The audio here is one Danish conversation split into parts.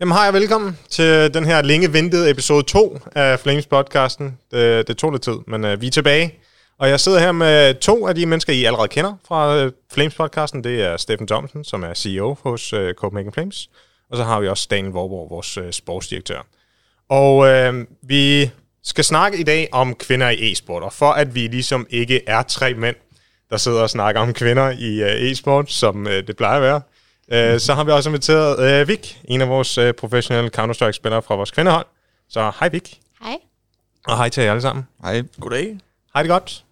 Jamen hej og velkommen til den her længe ventede episode 2 af Flames podcasten. Det, det tog lidt tid, men uh, vi er tilbage. Og jeg sidder her med to af de mennesker, I allerede kender fra uh, Flames podcasten. Det er Steffen Thomsen, som er CEO hos uh, Copenhagen Flames. Og så har vi også Daniel Vorborg, vores uh, sportsdirektør. Og uh, vi skal snakke i dag om kvinder i e-sport. Og for at vi ligesom ikke er tre mænd, der sidder og snakker om kvinder i uh, e-sport, som uh, det plejer at være, Øh, så har vi også inviteret uh, Vik, en af vores uh, professionelle Counter-Strike-spillere fra vores kvindehold. Så hej Vik. Hej. Og hej til jer alle sammen. Hej. Goddag. Hej det godt.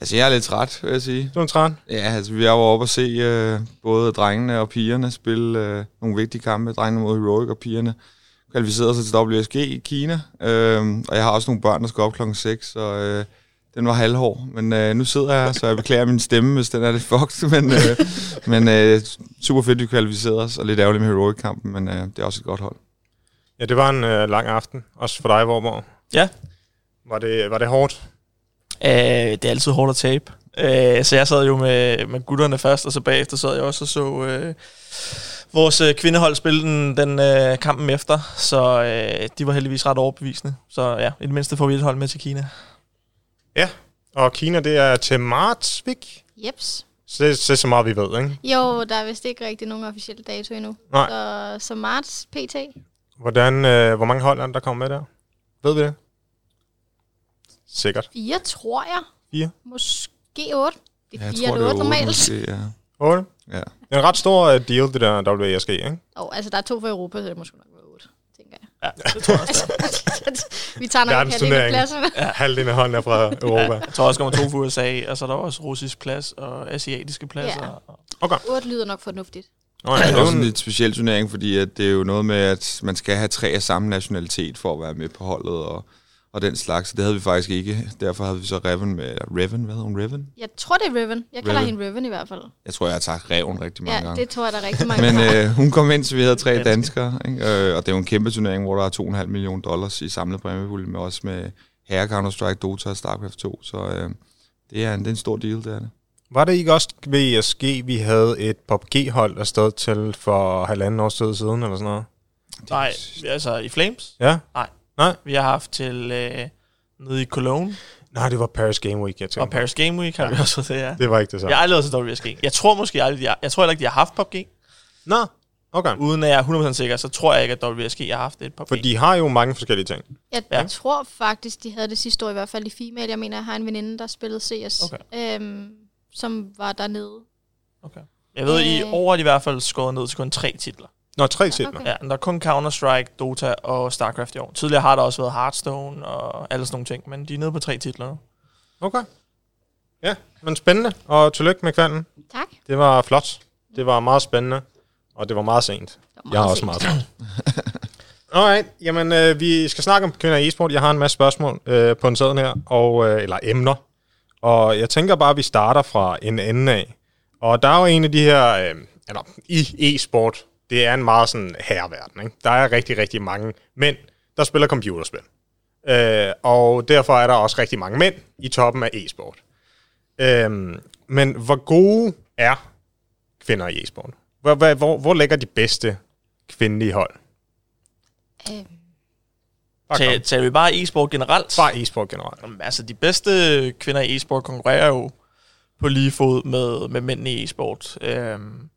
Altså, jeg er lidt træt, vil jeg sige. Du er træt. Ja, altså, vi er jo oppe at se øh, både drengene og pigerne spille øh, nogle vigtige kampe. Drengene mod Heroic og pigerne kvalificerede sig til WSG i Kina. Øh, og jeg har også nogle børn, der skal op klokken 6, så øh, den var halvhård. Men øh, nu sidder jeg her, så jeg beklager min stemme, hvis den er lidt fucked. Men, øh, men øh, super fedt, vi kvalificerede os, og lidt ærgerligt med Heroic-kampen, men øh, det er også et godt hold. Ja, det var en øh, lang aften, også for dig, Vorborg. Ja. Var det, var det hårdt? Uh, det er altid hårdt at tabe. Uh, så jeg sad jo med, med gutterne først, og så bagefter sad jeg også og så uh, vores uh, kvindehold spille den, den uh, kampen efter. Så uh, de var heldigvis ret overbevisende. Så ja, i det mindste får vi et hold med til Kina. Ja, og Kina, det er til marts, Vik. Jeps. Så det, det er så meget, vi ved, ikke? Jo, der er vist ikke rigtig nogen officielle dato endnu. Nej. Så, så marts PT. Hvordan, øh, hvor mange hold er der, der kommer med der? Ved vi det? Sikkert. Fire, tror jeg. Fire? Måske otte. Det er fire tror, eller det er otte normalt. måske, ja. 8? ja. Det er en ret stor uh, deal, det der WSG, ikke? Og altså, der er to for Europa, så det må sgu nok være otte, tænker jeg. Ja, det tror jeg også. Vi tager nok halvdelen af pladserne. Ja. Halvdelen af holden er fra Europa. Ja, jeg tror også, der kommer to for USA, og så er der også russisk plads og asiatiske pladser. Ja. Okay. Otte lyder nok fornuftigt. Nå, ja, Det er også jo en en, lidt speciel turnering, fordi at det er jo noget med, at man skal have tre af samme nationalitet for at være med på holdet og, og den slags. Det havde vi faktisk ikke. Derfor havde vi så Reven med... Reven? Hvad hedder hun? Reven? Jeg tror, det er Riven. Jeg kalder Riven. hende Riven i hvert fald. Jeg tror, jeg har sagt Reven rigtig mange Ja, gange. det tror jeg, der er rigtig mange, Men øh, hun kom ind, så vi havde tre Danske. danskere. Ikke? Øh, og det er jo en kæmpe turnering, hvor der er 2,5 millioner dollars i samlet præmiepulje, med også med Herre Counter-Strike, Dota og StarCraft 2. Så øh, det, er en, det er en stor deal, det er det. Var det ikke også ved ESG, vi havde et PUBG-hold afsted til for halvanden års tid siden, eller sådan noget? Nej, altså i Flames. Ja? Vi har haft til øh, nede i Cologne, Nej, det var Paris Game Week, jeg tænkte. og Paris Game Week har Ja. vi også været det, ja. Det var ikke det så. Jeg har aldrig været til WSG. Jeg tror måske aldrig, har, jeg tror heller ikke, de har haft PUBG. Nå, okay. Uden at jeg er 100% sikker, så tror jeg ikke, at WSG har haft et PUBG. For de har jo mange forskellige ting. Jeg, Ja. jeg tror faktisk, de havde det sidste år, i hvert fald i female. Jeg mener, jeg har en veninde, der spillede CS, Okay. øhm, som var dernede. Okay. Jeg ved, i Øh. år er de i hvert fald skåret ned til kun tre titler. Nå, tre titler. Okay. Ja, der er kun Counter-Strike, Dota og StarCraft i år. Tidligere har der også været Hearthstone og alle sådan nogle ting, men de er nede på tre titler nu. Okay. Ja, men spændende. Og tillykke med kvalden. Tak. Det var flot. Det var meget spændende. Og det var meget sent. Det var Jeg er også sent. meget træt. Alright, jamen øh, vi skal snakke om kvinder i e-sport. Jeg har en masse spørgsmål øh, på en sæden her, og, øh, eller emner. Og jeg tænker bare, at vi starter fra en ende af. Og der er jo en af de her, øh, eller i e-sport, det er en meget sådan herreverden. Ikke? Der er rigtig, rigtig mange mænd, der spiller computerspil. Øh, og derfor er der også rigtig mange mænd i toppen af e-sport. Øh, men hvor gode er kvinder i e-sport? Hvor, hvor, hvor, hvor ligger de bedste kvindelige hold? Øhm, Bare Tag, kom. tager vi bare e-sport generelt? Bare e-sport generelt. Jamen, Altså, de bedste kvinder i e-sport konkurrerer jo på lige fod med, med mændene i e-sport. Øhm,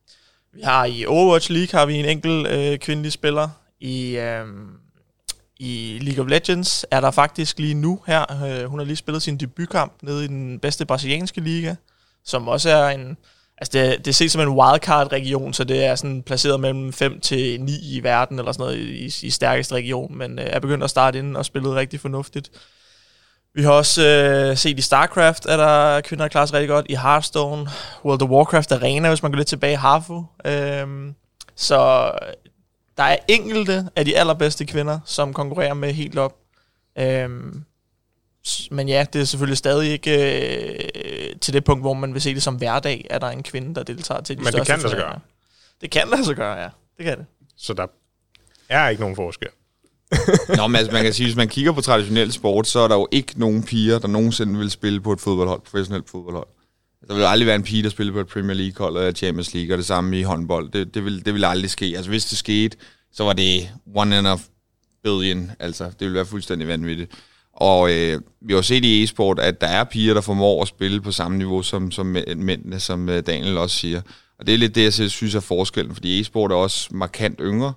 vi har i Overwatch League har vi en enkelt øh, kvindelig spiller. I, øh, I League of Legends er der faktisk lige nu her, øh, hun har lige spillet sin debutkamp nede i den bedste brasilianske liga, som også er en... Altså det, det ses som en wildcard-region, så det er sådan placeret mellem 5 til 9 i verden, eller sådan noget i, i stærkeste region, men øh, er begyndt at starte inden og spillet rigtig fornuftigt. Vi har også øh, set i StarCraft, at der kvinder, der klarer sig rigtig godt. I Hearthstone, World of Warcraft Arena, hvis man går lidt tilbage i Harfu. Øhm, så der er enkelte af de allerbedste kvinder, som konkurrerer med helt op. Øhm, men ja, det er selvfølgelig stadig ikke øh, til det punkt, hvor man vil se det som hverdag, at der er en kvinde, der deltager til de Men det største kan lade sig turneringer. Det kan lade sig gøre, ja. Det kan det. Så der er ikke nogen forskel. Nå, men altså, man kan sige, hvis man kigger på traditionel sport, så er der jo ikke nogen piger, der nogensinde vil spille på et fodboldhold, professionelt fodboldhold. Der vil aldrig være en pige, der spiller på et Premier League-hold eller Champions League, og det samme i håndbold. Det, det, vil, det vil aldrig ske. Altså, hvis det skete, så var det one and a billion. Altså, det ville være fuldstændig vanvittigt. Og øh, vi har set i e-sport, at der er piger, der formår at spille på samme niveau som, som mændene, som øh, Daniel også siger. Og det er lidt det, jeg synes er forskellen, fordi e-sport er også markant yngre.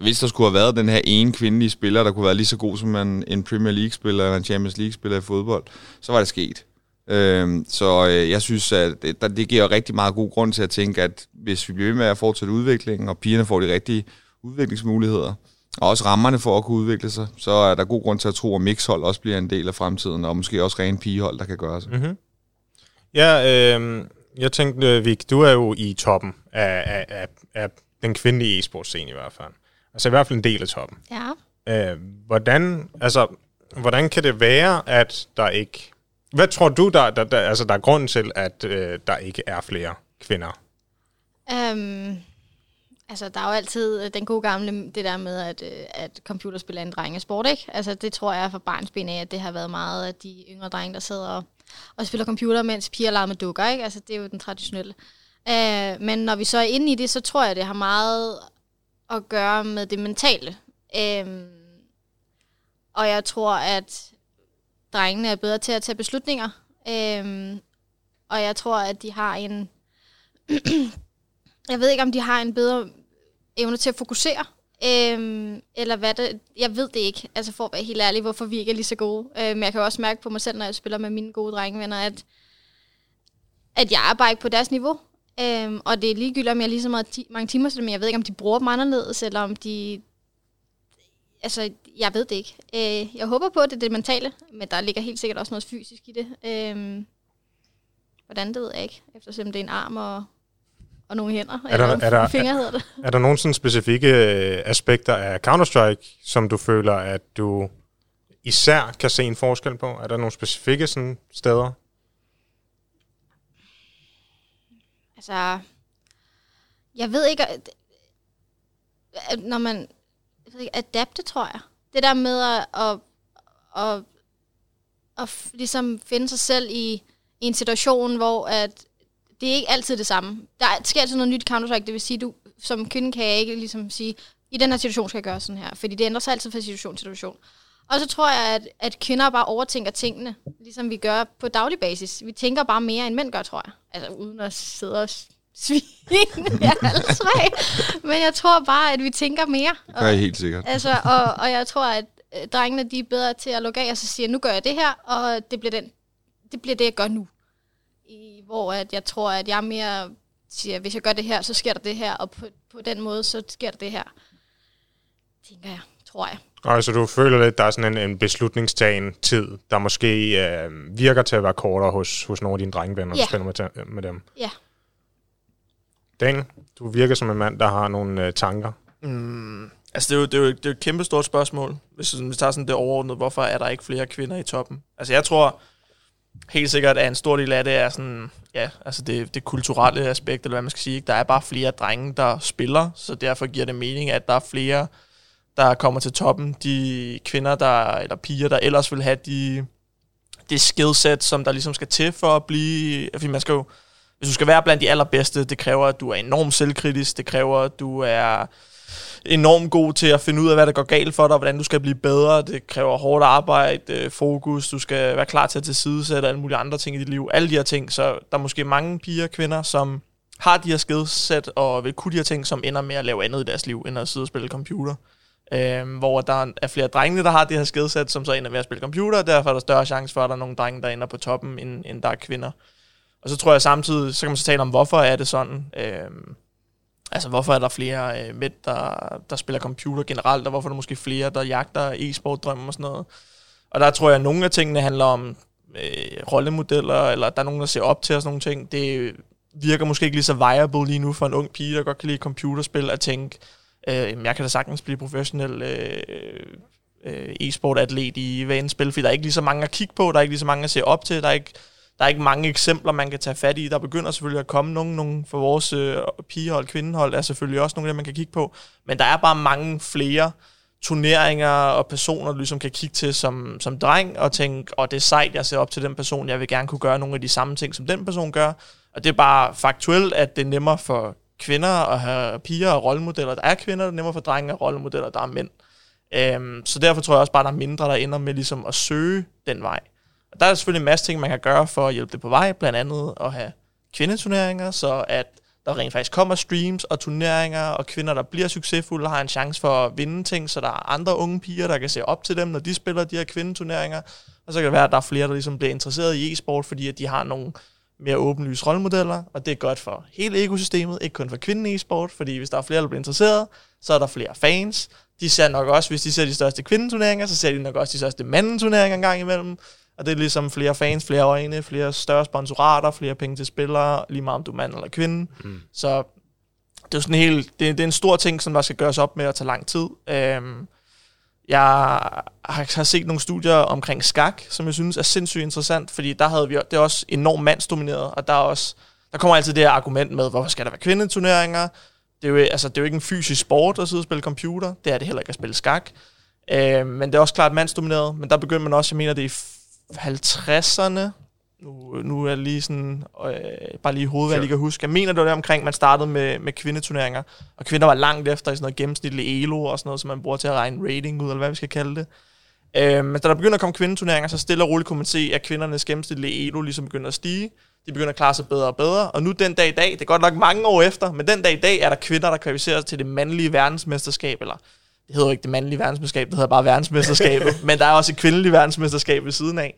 Så hvis der skulle have været den her ene kvindelige spiller, der kunne være lige så god som en, en Premier League-spiller eller en Champions League-spiller i fodbold, så var det sket. Øh, så øh, jeg synes, at det, det giver rigtig meget god grund til at tænke, at hvis vi bliver ved med at fortsætte udviklingen, og pigerne får de rigtige udviklingsmuligheder, og også rammerne for at kunne udvikle sig, så er der god grund til at tro, at mixhold også bliver en del af fremtiden, og måske også rene pigehold, der kan gøre sig. Mm-hmm. Ja, øh, jeg tænkte, øh, Vik, du er jo i toppen af, af, af, af den kvindelige e-sportscene i hvert fald. Altså i hvert fald en del af toppen. Ja. Øh, hvordan, altså, hvordan kan det være, at der ikke... Hvad tror du, der, der, der, altså, der er grund til, at øh, der ikke er flere kvinder? Um, altså, der er jo altid øh, den gode gamle, det der med, at, øh, at computerspil er en drengesport, ikke? Altså, det tror jeg fra barns ben af, at det har været meget af de yngre drenge, der sidder og, og spiller computer, mens piger leger med dukker, ikke? Altså, det er jo den traditionelle. Uh, men når vi så er inde i det, så tror jeg, det har meget at gøre med det mentale. Øhm, og jeg tror, at drengene er bedre til at tage beslutninger. Øhm, og jeg tror, at de har en... jeg ved ikke, om de har en bedre evne til at fokusere. Øhm, eller hvad det... Jeg ved det ikke, altså for at være helt ærlig, hvorfor vi ikke er lige så gode. Øhm, jeg kan også mærke på mig selv, når jeg spiller med mine gode drengevenner, at, at jeg er bare ikke på deres niveau. Øhm, og det er ligegyldigt, om jeg lige så meget ti- mange timer dem. Jeg ved ikke, om de bruger dem anderledes, eller om de... Altså, jeg ved det ikke. Øh, jeg håber på, at det er det mentale, men der ligger helt sikkert også noget fysisk i det. Øhm, hvordan, det ved jeg ikke. Eftersom det er en arm og, og nogle hænder. Er der, eller er der, fingre hedder det. Er der nogle sådan specifikke øh, aspekter af Counter-Strike, som du føler, at du især kan se en forskel på? Er der nogle specifikke sådan steder? Altså, jeg ved ikke, at, at når man jeg ved ikke, adapte, tror jeg. Det der med at, at, at, at ligesom finde sig selv i, i en situation, hvor at det er ikke altid det samme. Der sker altid noget nyt i Counter-Strike, det vil sige, du som kvinde kan jeg ikke ligesom sige, i den her situation skal jeg gøre sådan her, fordi det ændrer sig altid fra situation til situation. Og så tror jeg, at, at kvinder bare overtænker tingene, ligesom vi gør på daglig basis. Vi tænker bare mere, end mænd gør, tror jeg. Altså uden at sidde og svin ja, alle tre. Men jeg tror bare, at vi tænker mere. Det er helt sikkert. Altså, og, og jeg tror, at øh, drengene de er bedre til at lukke af, og så siger, nu gør jeg det her, og det bliver, den, det, bliver det, jeg gør nu. I, hvor at jeg tror, at jeg mere siger, hvis jeg gør det her, så sker der det her, og på, på den måde, så sker der det her. Tænker jeg, tror jeg. Og så du føler lidt, at der er sådan en, en beslutningstagen tid, der måske øh, virker til at være kortere hos, hos nogle af dine drengevenner, Ja. der spiller med, med dem. Ja. Daniel, du virker som en mand, der har nogle øh, tanker. Mm, altså, det er, jo, det, er jo, det er jo et kæmpe stort spørgsmål, hvis vi tager sådan det overordnede, hvorfor er der ikke flere kvinder i toppen? Altså, jeg tror helt sikkert, at en stor del af det er sådan, ja, altså det, det kulturelle aspekt, eller hvad man skal sige. Der er bare flere drenge, der spiller, så derfor giver det mening, at der er flere, der kommer til toppen. De kvinder, der, eller piger, der ellers vil have de, det skillset, som der ligesom skal til for at blive... Fordi man skal jo, hvis du skal være blandt de allerbedste, det kræver, at du er enormt selvkritisk, det kræver, at du er enormt god til at finde ud af, hvad der går galt for dig, hvordan du skal blive bedre. Det kræver hårdt arbejde, øh, fokus, du skal være klar til at tilsidesætte alle mulige andre ting i dit liv. Alle de her ting, så der er måske mange piger og kvinder, som har de her skillset og vil kunne de her ting, som ender med at lave andet i deres liv, end at sidde og spille computer. Øhm, hvor der er flere drenge, der har det her skillset, som så ender med at spille computer, og derfor er der større chance for, at der er nogle drenge, der ender på toppen, end, end der er kvinder. Og så tror jeg samtidig, så kan man så tale om, hvorfor er det sådan. Øhm, altså, hvorfor er der flere øh, mænd, der, der spiller computer generelt, og hvorfor er der måske flere, der jagter e-sport-drømme og sådan noget. Og der tror jeg, at nogle af tingene handler om øh, rollemodeller, eller der er nogen, der ser op til os nogle ting. Det virker måske ikke lige så viable lige nu for en ung pige, der godt kan lide computerspil, at tænke, øh, jeg kan da sagtens blive professionel øh, øh, e-sport-atlet i vanens spil, fordi der er ikke lige så mange at kigge på, der er ikke lige så mange at se op til, der er ikke, der er ikke mange eksempler, man kan tage fat i. Der begynder selvfølgelig at komme nogle, nogen for vores øh, pigehold, kvindehold, er selvfølgelig også nogle af dem, man kan kigge på. Men der er bare mange flere turneringer og personer, du ligesom kan kigge til som, som dreng og tænke, og det er sejt, jeg ser op til den person, jeg vil gerne kunne gøre nogle af de samme ting, som den person gør. Og det er bare faktuelt, at det er nemmere for kvinder og have piger og rollemodeller. Der er kvinder, der er nemmere for drenge og rollemodeller, der er mænd. Øhm, så derfor tror jeg også bare, der er mindre, der ender med ligesom at søge den vej. Og der er selvfølgelig en masse ting, man kan gøre for at hjælpe det på vej, blandt andet at have kvindeturneringer, så at der rent faktisk kommer streams og turneringer, og kvinder, der bliver succesfulde, har en chance for at vinde ting, så der er andre unge piger, der kan se op til dem, når de spiller de her kvindeturneringer. Og så kan det være, at der er flere, der ligesom bliver interesseret i e-sport, fordi at de har nogle mere åbenlyse rollemodeller, og det er godt for hele økosystemet, ikke kun for kvinden i e-sport, fordi hvis der er flere, der bliver interesseret, så er der flere fans. De ser nok også, hvis de ser de største kvindeturneringer, så ser de nok også de største mandeturneringer en gang imellem. Og det er ligesom flere fans, flere øjne, flere større sponsorater, flere penge til spillere, lige meget om du er mand eller kvinde. Mm. Så det er sådan helt, det, det er en stor ting, som der skal gøres op med at tage lang tid. Øhm, jeg har, har set nogle studier omkring skak, som jeg synes er sindssygt interessant, fordi der havde vi, det er også enormt mandsdomineret, og der er også, der kommer altid det her argument med, hvorfor skal der være kvindeturneringer? Det er jo, altså, det er jo ikke en fysisk sport at sidde og spille computer, det er det heller ikke at spille skak. Øh, men det er også klart mandsdomineret, men der begyndte man også, jeg mener, det er i 50'erne, nu, nu er jeg lige sådan, øh, bare lige hovedet, jeg lige kan huske. Jeg mener, det var det omkring, man startede med, med kvindeturneringer, og kvinder var langt efter i sådan noget gennemsnitlig elo og sådan noget, som man bruger til at regne rating ud, eller hvad vi skal kalde det. Øh, men da der begynder at komme kvindeturneringer, så stille og roligt kunne man se, at kvindernes gennemsnitlige elo ligesom begynder at stige. De begynder at klare sig bedre og bedre, og nu den dag i dag, det er godt nok mange år efter, men den dag i dag er der kvinder, der kvalificerer til det mandlige verdensmesterskab, eller det hedder jo ikke det mandlige verdensmesterskab, det hedder bare verdensmesterskabet, men der er også et kvindeligt verdensmesterskab ved siden af.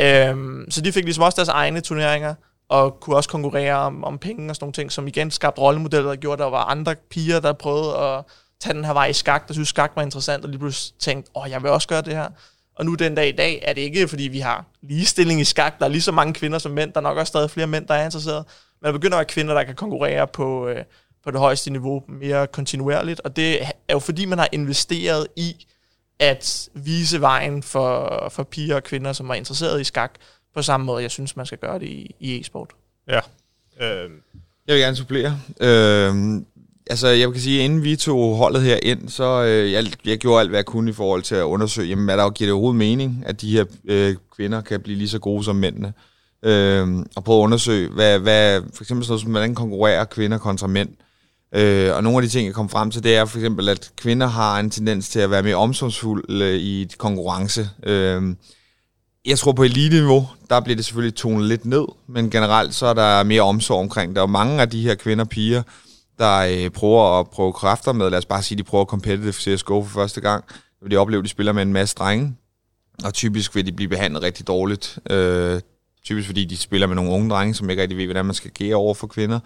Øhm, så de fik ligesom også deres egne turneringer, og kunne også konkurrere om, om penge og sådan nogle ting, som igen skabte rollemodeller, der gjorde, at der var andre piger, der prøvede at tage den her vej i skak, der synes skak var interessant, og lige pludselig tænkte, åh, jeg vil også gøre det her. Og nu den dag i dag er det ikke, fordi vi har ligestilling i skak, der er lige så mange kvinder som mænd, der er nok også stadig flere mænd, der er interesseret, men der begynder at være kvinder, der kan konkurrere på, øh, på det højeste niveau mere kontinuerligt, og det er jo fordi, man har investeret i at vise vejen for, for piger og kvinder, som er interesseret i skak, på samme måde, jeg synes, man skal gøre det i, i e-sport. Ja. Øh. Jeg vil gerne supplere. Øh, altså, jeg kan sige, at inden vi tog holdet her ind, så øh, jeg, jeg gjorde alt, hvad jeg kunne i forhold til at undersøge, jamen, hvad der giver det overhovedet mening, at de her øh, kvinder kan blive lige så gode som mændene. Øh, og prøve at undersøge, hvad, hvad, for eksempel sådan noget som, hvordan konkurrerer kvinder kontra mænd. Øh, Øh, og nogle af de ting, jeg kom frem til, det er for eksempel, at kvinder har en tendens til at være mere omsorgsfulde øh, i et konkurrence. Øh, jeg tror på elite-niveau, der bliver det selvfølgelig tonet lidt ned, men generelt så er der mere omsorg omkring det. Og mange af de her kvinder og piger, der øh, prøver at prøve kræfter med, lad os bare sige, de prøver competitive CSGO for første gang, vil de opleve, at de spiller med en masse drenge, og typisk vil de blive behandlet rigtig dårligt. Øh, typisk fordi de spiller med nogle unge drenge, som ikke rigtig ved, hvordan man skal agere over for kvinder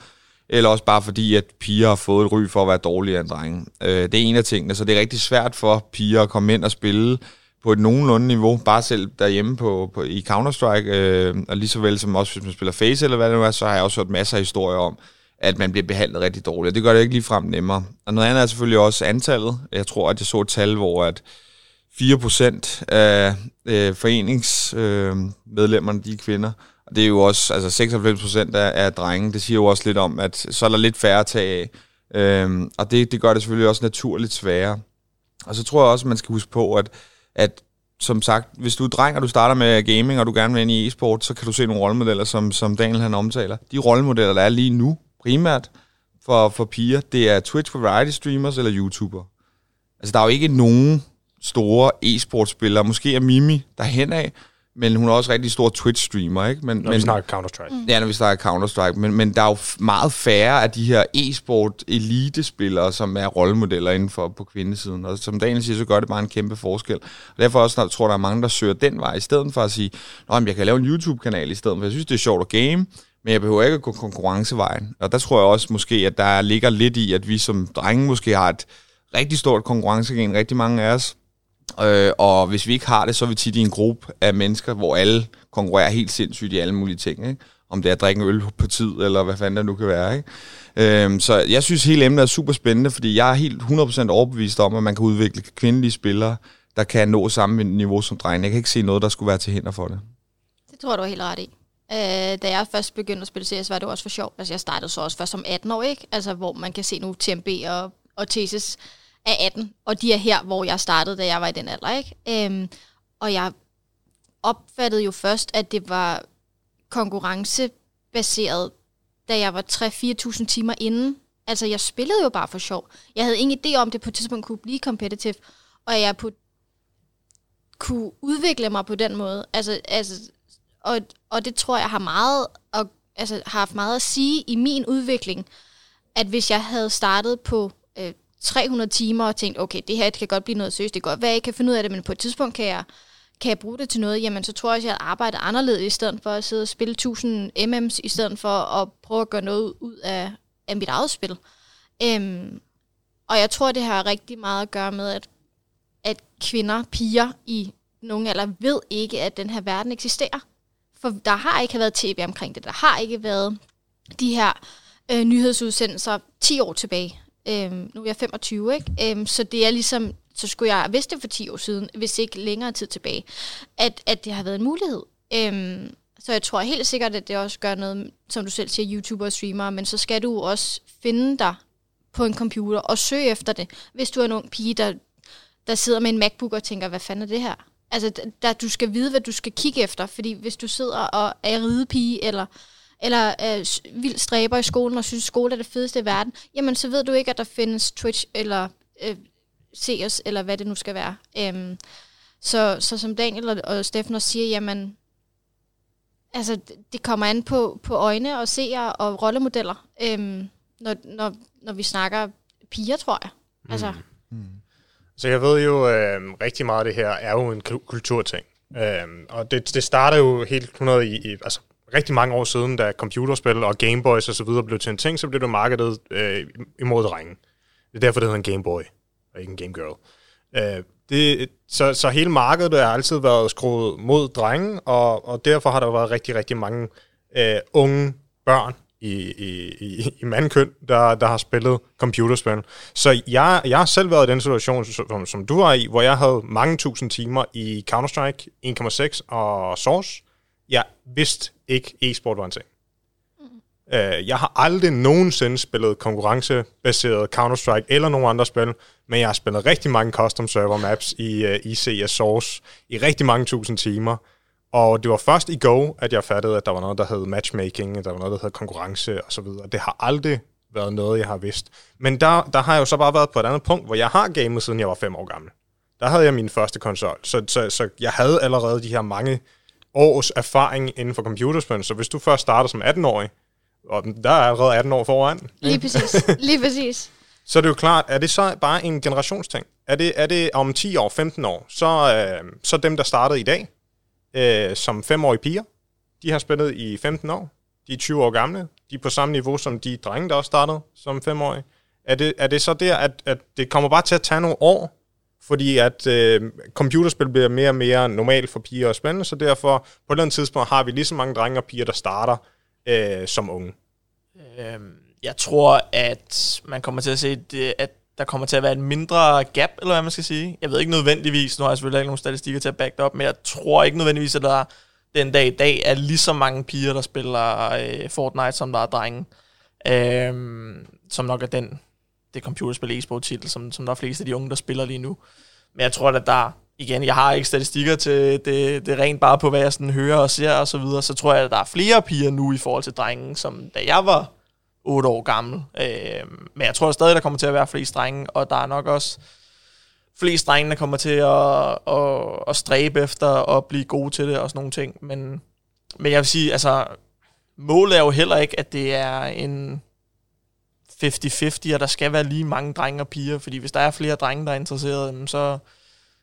eller også bare fordi, at piger har fået et ry for at være dårligere end drenge. Øh, det er en af tingene, så det er rigtig svært for piger at komme ind og spille på et nogenlunde niveau, bare selv derhjemme på, på, i Counter-Strike, øh, og lige så vel som også hvis man spiller Face eller hvad det nu er, så har jeg også hørt masser af historier om, at man bliver behandlet rigtig dårligt. Det gør det ikke lige frem nemmere. Og noget andet er selvfølgelig også antallet. Jeg tror, at jeg så et tal, hvor at 4% af øh, foreningsmedlemmerne, øh, de er kvinder, det er jo også, altså 96 procent af, af drenge, det siger jo også lidt om, at så er der lidt færre at tage af. Øhm, og det, det gør det selvfølgelig også naturligt sværere. Og så tror jeg også, at man skal huske på, at, at som sagt, hvis du er dreng, og du starter med gaming, og du gerne vil ind i e-sport, så kan du se nogle rollemodeller, som, som Daniel han omtaler. De rollemodeller, der er lige nu, primært for, for piger, det er Twitch variety streamers eller YouTuber. Altså, der er jo ikke nogen store e-sportspillere. Måske er Mimi derhen af, men hun er også rigtig stor Twitch-streamer, ikke? Men, når men, vi snakker Counter-Strike. Mm. Ja, når vi snakker Counter-Strike. Men, men der er jo meget færre af de her e-sport elite-spillere, som er rollemodeller inden for på kvindesiden. Og som Daniel siger, så gør det bare en kæmpe forskel. Og derfor også, tror der er mange, der søger den vej, i stedet for at sige, at jeg kan lave en YouTube-kanal i stedet for. Jeg synes, det er sjovt at game, men jeg behøver ikke at gå konkurrencevejen. Og der tror jeg også måske, at der ligger lidt i, at vi som drenge måske har et rigtig stort konkurrencegen, rigtig mange af os, Øh, og hvis vi ikke har det, så er vi tit i en gruppe af mennesker, hvor alle konkurrerer helt sindssygt i alle mulige ting. Ikke? Om det er at drikke en øl på tid, eller hvad fanden det nu kan være. Ikke? Øh, så jeg synes, hele emnet er super spændende, fordi jeg er helt 100% overbevist om, at man kan udvikle kvindelige spillere, der kan nå samme niveau som drenge. Jeg kan ikke se noget, der skulle være til hinder for det. Det tror du er helt ret i. Øh, da jeg først begyndte at spille CS, var det også for sjov. Altså, jeg startede så også først som 18 år, ikke? Altså, hvor man kan se nu TMB og, og Thesis er 18, og de er her, hvor jeg startede, da jeg var i den alder. Ikke? Øhm, og jeg opfattede jo først, at det var konkurrencebaseret, da jeg var 3-4.000 timer inden, Altså, jeg spillede jo bare for sjov. Jeg havde ingen idé om, det på et tidspunkt kunne blive competitive, og jeg på, kunne udvikle mig på den måde. Altså, altså, og, og det tror jeg har meget at, altså, har haft meget at sige i min udvikling, at hvis jeg havde startet på øh, 300 timer og tænkt, okay, det her det kan godt blive noget seriøst, det kan godt være, jeg kan finde ud af det, men på et tidspunkt kan jeg, kan jeg bruge det til noget, jamen så tror jeg, også, jeg arbejder anderledes i stedet for at sidde og spille 1000 MM's, i stedet for at prøve at gøre noget ud af, af mit eget spil. Øhm, og jeg tror, det har rigtig meget at gøre med, at, at kvinder, piger i nogle alder ved ikke, at den her verden eksisterer. For der har ikke været tv omkring det. Der har ikke været de her øh, nyhedsudsendelser 10 år tilbage. Øhm, nu er jeg 25, ikke? Øhm, så det er ligesom, så skulle jeg have vidst det for 10 år siden, hvis ikke længere tid tilbage, at, at det har været en mulighed. Øhm, så jeg tror helt sikkert, at det også gør noget, som du selv siger, YouTuber og streamer, men så skal du også finde dig på en computer og søge efter det. Hvis du er en ung pige, der, der sidder med en MacBook og tænker, hvad fanden er det her? Altså, der, du skal vide, hvad du skal kigge efter, fordi hvis du sidder og er ridepige, eller, eller øh, er vild stræber i skolen, og synes, skole er det fedeste i verden, jamen så ved du ikke, at der findes Twitch, eller øh, CS, eller hvad det nu skal være. Øhm, så, så som Daniel og, og Steffen også siger, jamen, altså, det kommer an på, på øjne og seere og rollemodeller, øhm, når, når, når vi snakker piger, tror jeg. Altså, mm. Mm. Så jeg ved jo, øh, rigtig meget af det her er jo en kulturting. Øh, og det, det starter jo helt 100 i, i altså rigtig mange år siden, da computerspil og Gameboys og så videre blev til en ting, så blev det markedet øh, imod drenge. Det er derfor, det hedder en Gameboy, og ikke en Game Girl. Øh, det, så, så hele markedet har altid været skruet mod drenge, og, og derfor har der været rigtig, rigtig mange øh, unge børn, i, i, i, i mandkøn, der, der har spillet computerspil. Så jeg, jeg har selv været i den situation, som, som du var i, hvor jeg havde mange tusind timer i Counter-Strike 1.6 og Source. Jeg vidste ikke, e-sport var en ting. Mm. Jeg har aldrig nogensinde spillet konkurrencebaseret Counter-Strike eller nogen andre spil, men jeg har spillet rigtig mange custom server maps i, uh, i CS Source i rigtig mange tusind timer. Og det var først i Go, at jeg fattede, at der var noget, der hed matchmaking, at der var noget, der hed konkurrence og så videre. Det har aldrig været noget, jeg har vidst. Men der, der har jeg jo så bare været på et andet punkt, hvor jeg har gamet, siden jeg var fem år gammel. Der havde jeg min første konsol, så, så, så jeg havde allerede de her mange års erfaring inden for computerspil. Så hvis du først starter som 18-årig, og der er allerede 18 år foran. Lige præcis. Lige præcis. Så er det jo klart, er det så bare en generationsting? Er det, er det om 10 år, 15 år, så, øh, så dem, der startede i dag, øh, som femårige piger. De har spillet i 15 år. De er 20 år gamle. De er på samme niveau som de drenge, der også startede som femårige. Er det, er det så der, at, at det kommer bare til at tage nogle år, fordi at øh, computerspil bliver mere og mere normalt for piger og spændende, så derfor på et eller andet tidspunkt har vi lige så mange drenge og piger, der starter øh, som unge. Øhm, jeg tror, at man kommer til at se, det, at der kommer til at være en mindre gap, eller hvad man skal sige. Jeg ved ikke nødvendigvis, nu har jeg selvfølgelig ikke nogen statistikker til at back det op, men jeg tror ikke nødvendigvis, at der den dag i dag er lige så mange piger, der spiller øh, Fortnite, som der er drenge. Øhm, som nok er den, det computerspil e-sport titel, som, som der er flest af de unge, der spiller lige nu. Men jeg tror, at der, igen, jeg har ikke statistikker til det, det er rent bare på, hvad jeg sådan hører og ser og så videre, så tror jeg, at der er flere piger nu i forhold til drengen, som da jeg var 8 år gammel. Øh, men jeg tror stadig, der kommer til at være flest drenge, og der er nok også flest drenge, der kommer til at, at, at stræbe efter og blive gode til det og sådan nogle ting. Men, men jeg vil sige, altså, målet er jo heller ikke, at det er en 50-50, og der skal være lige mange drenge og piger, fordi hvis der er flere drenge, der er interesserede, så,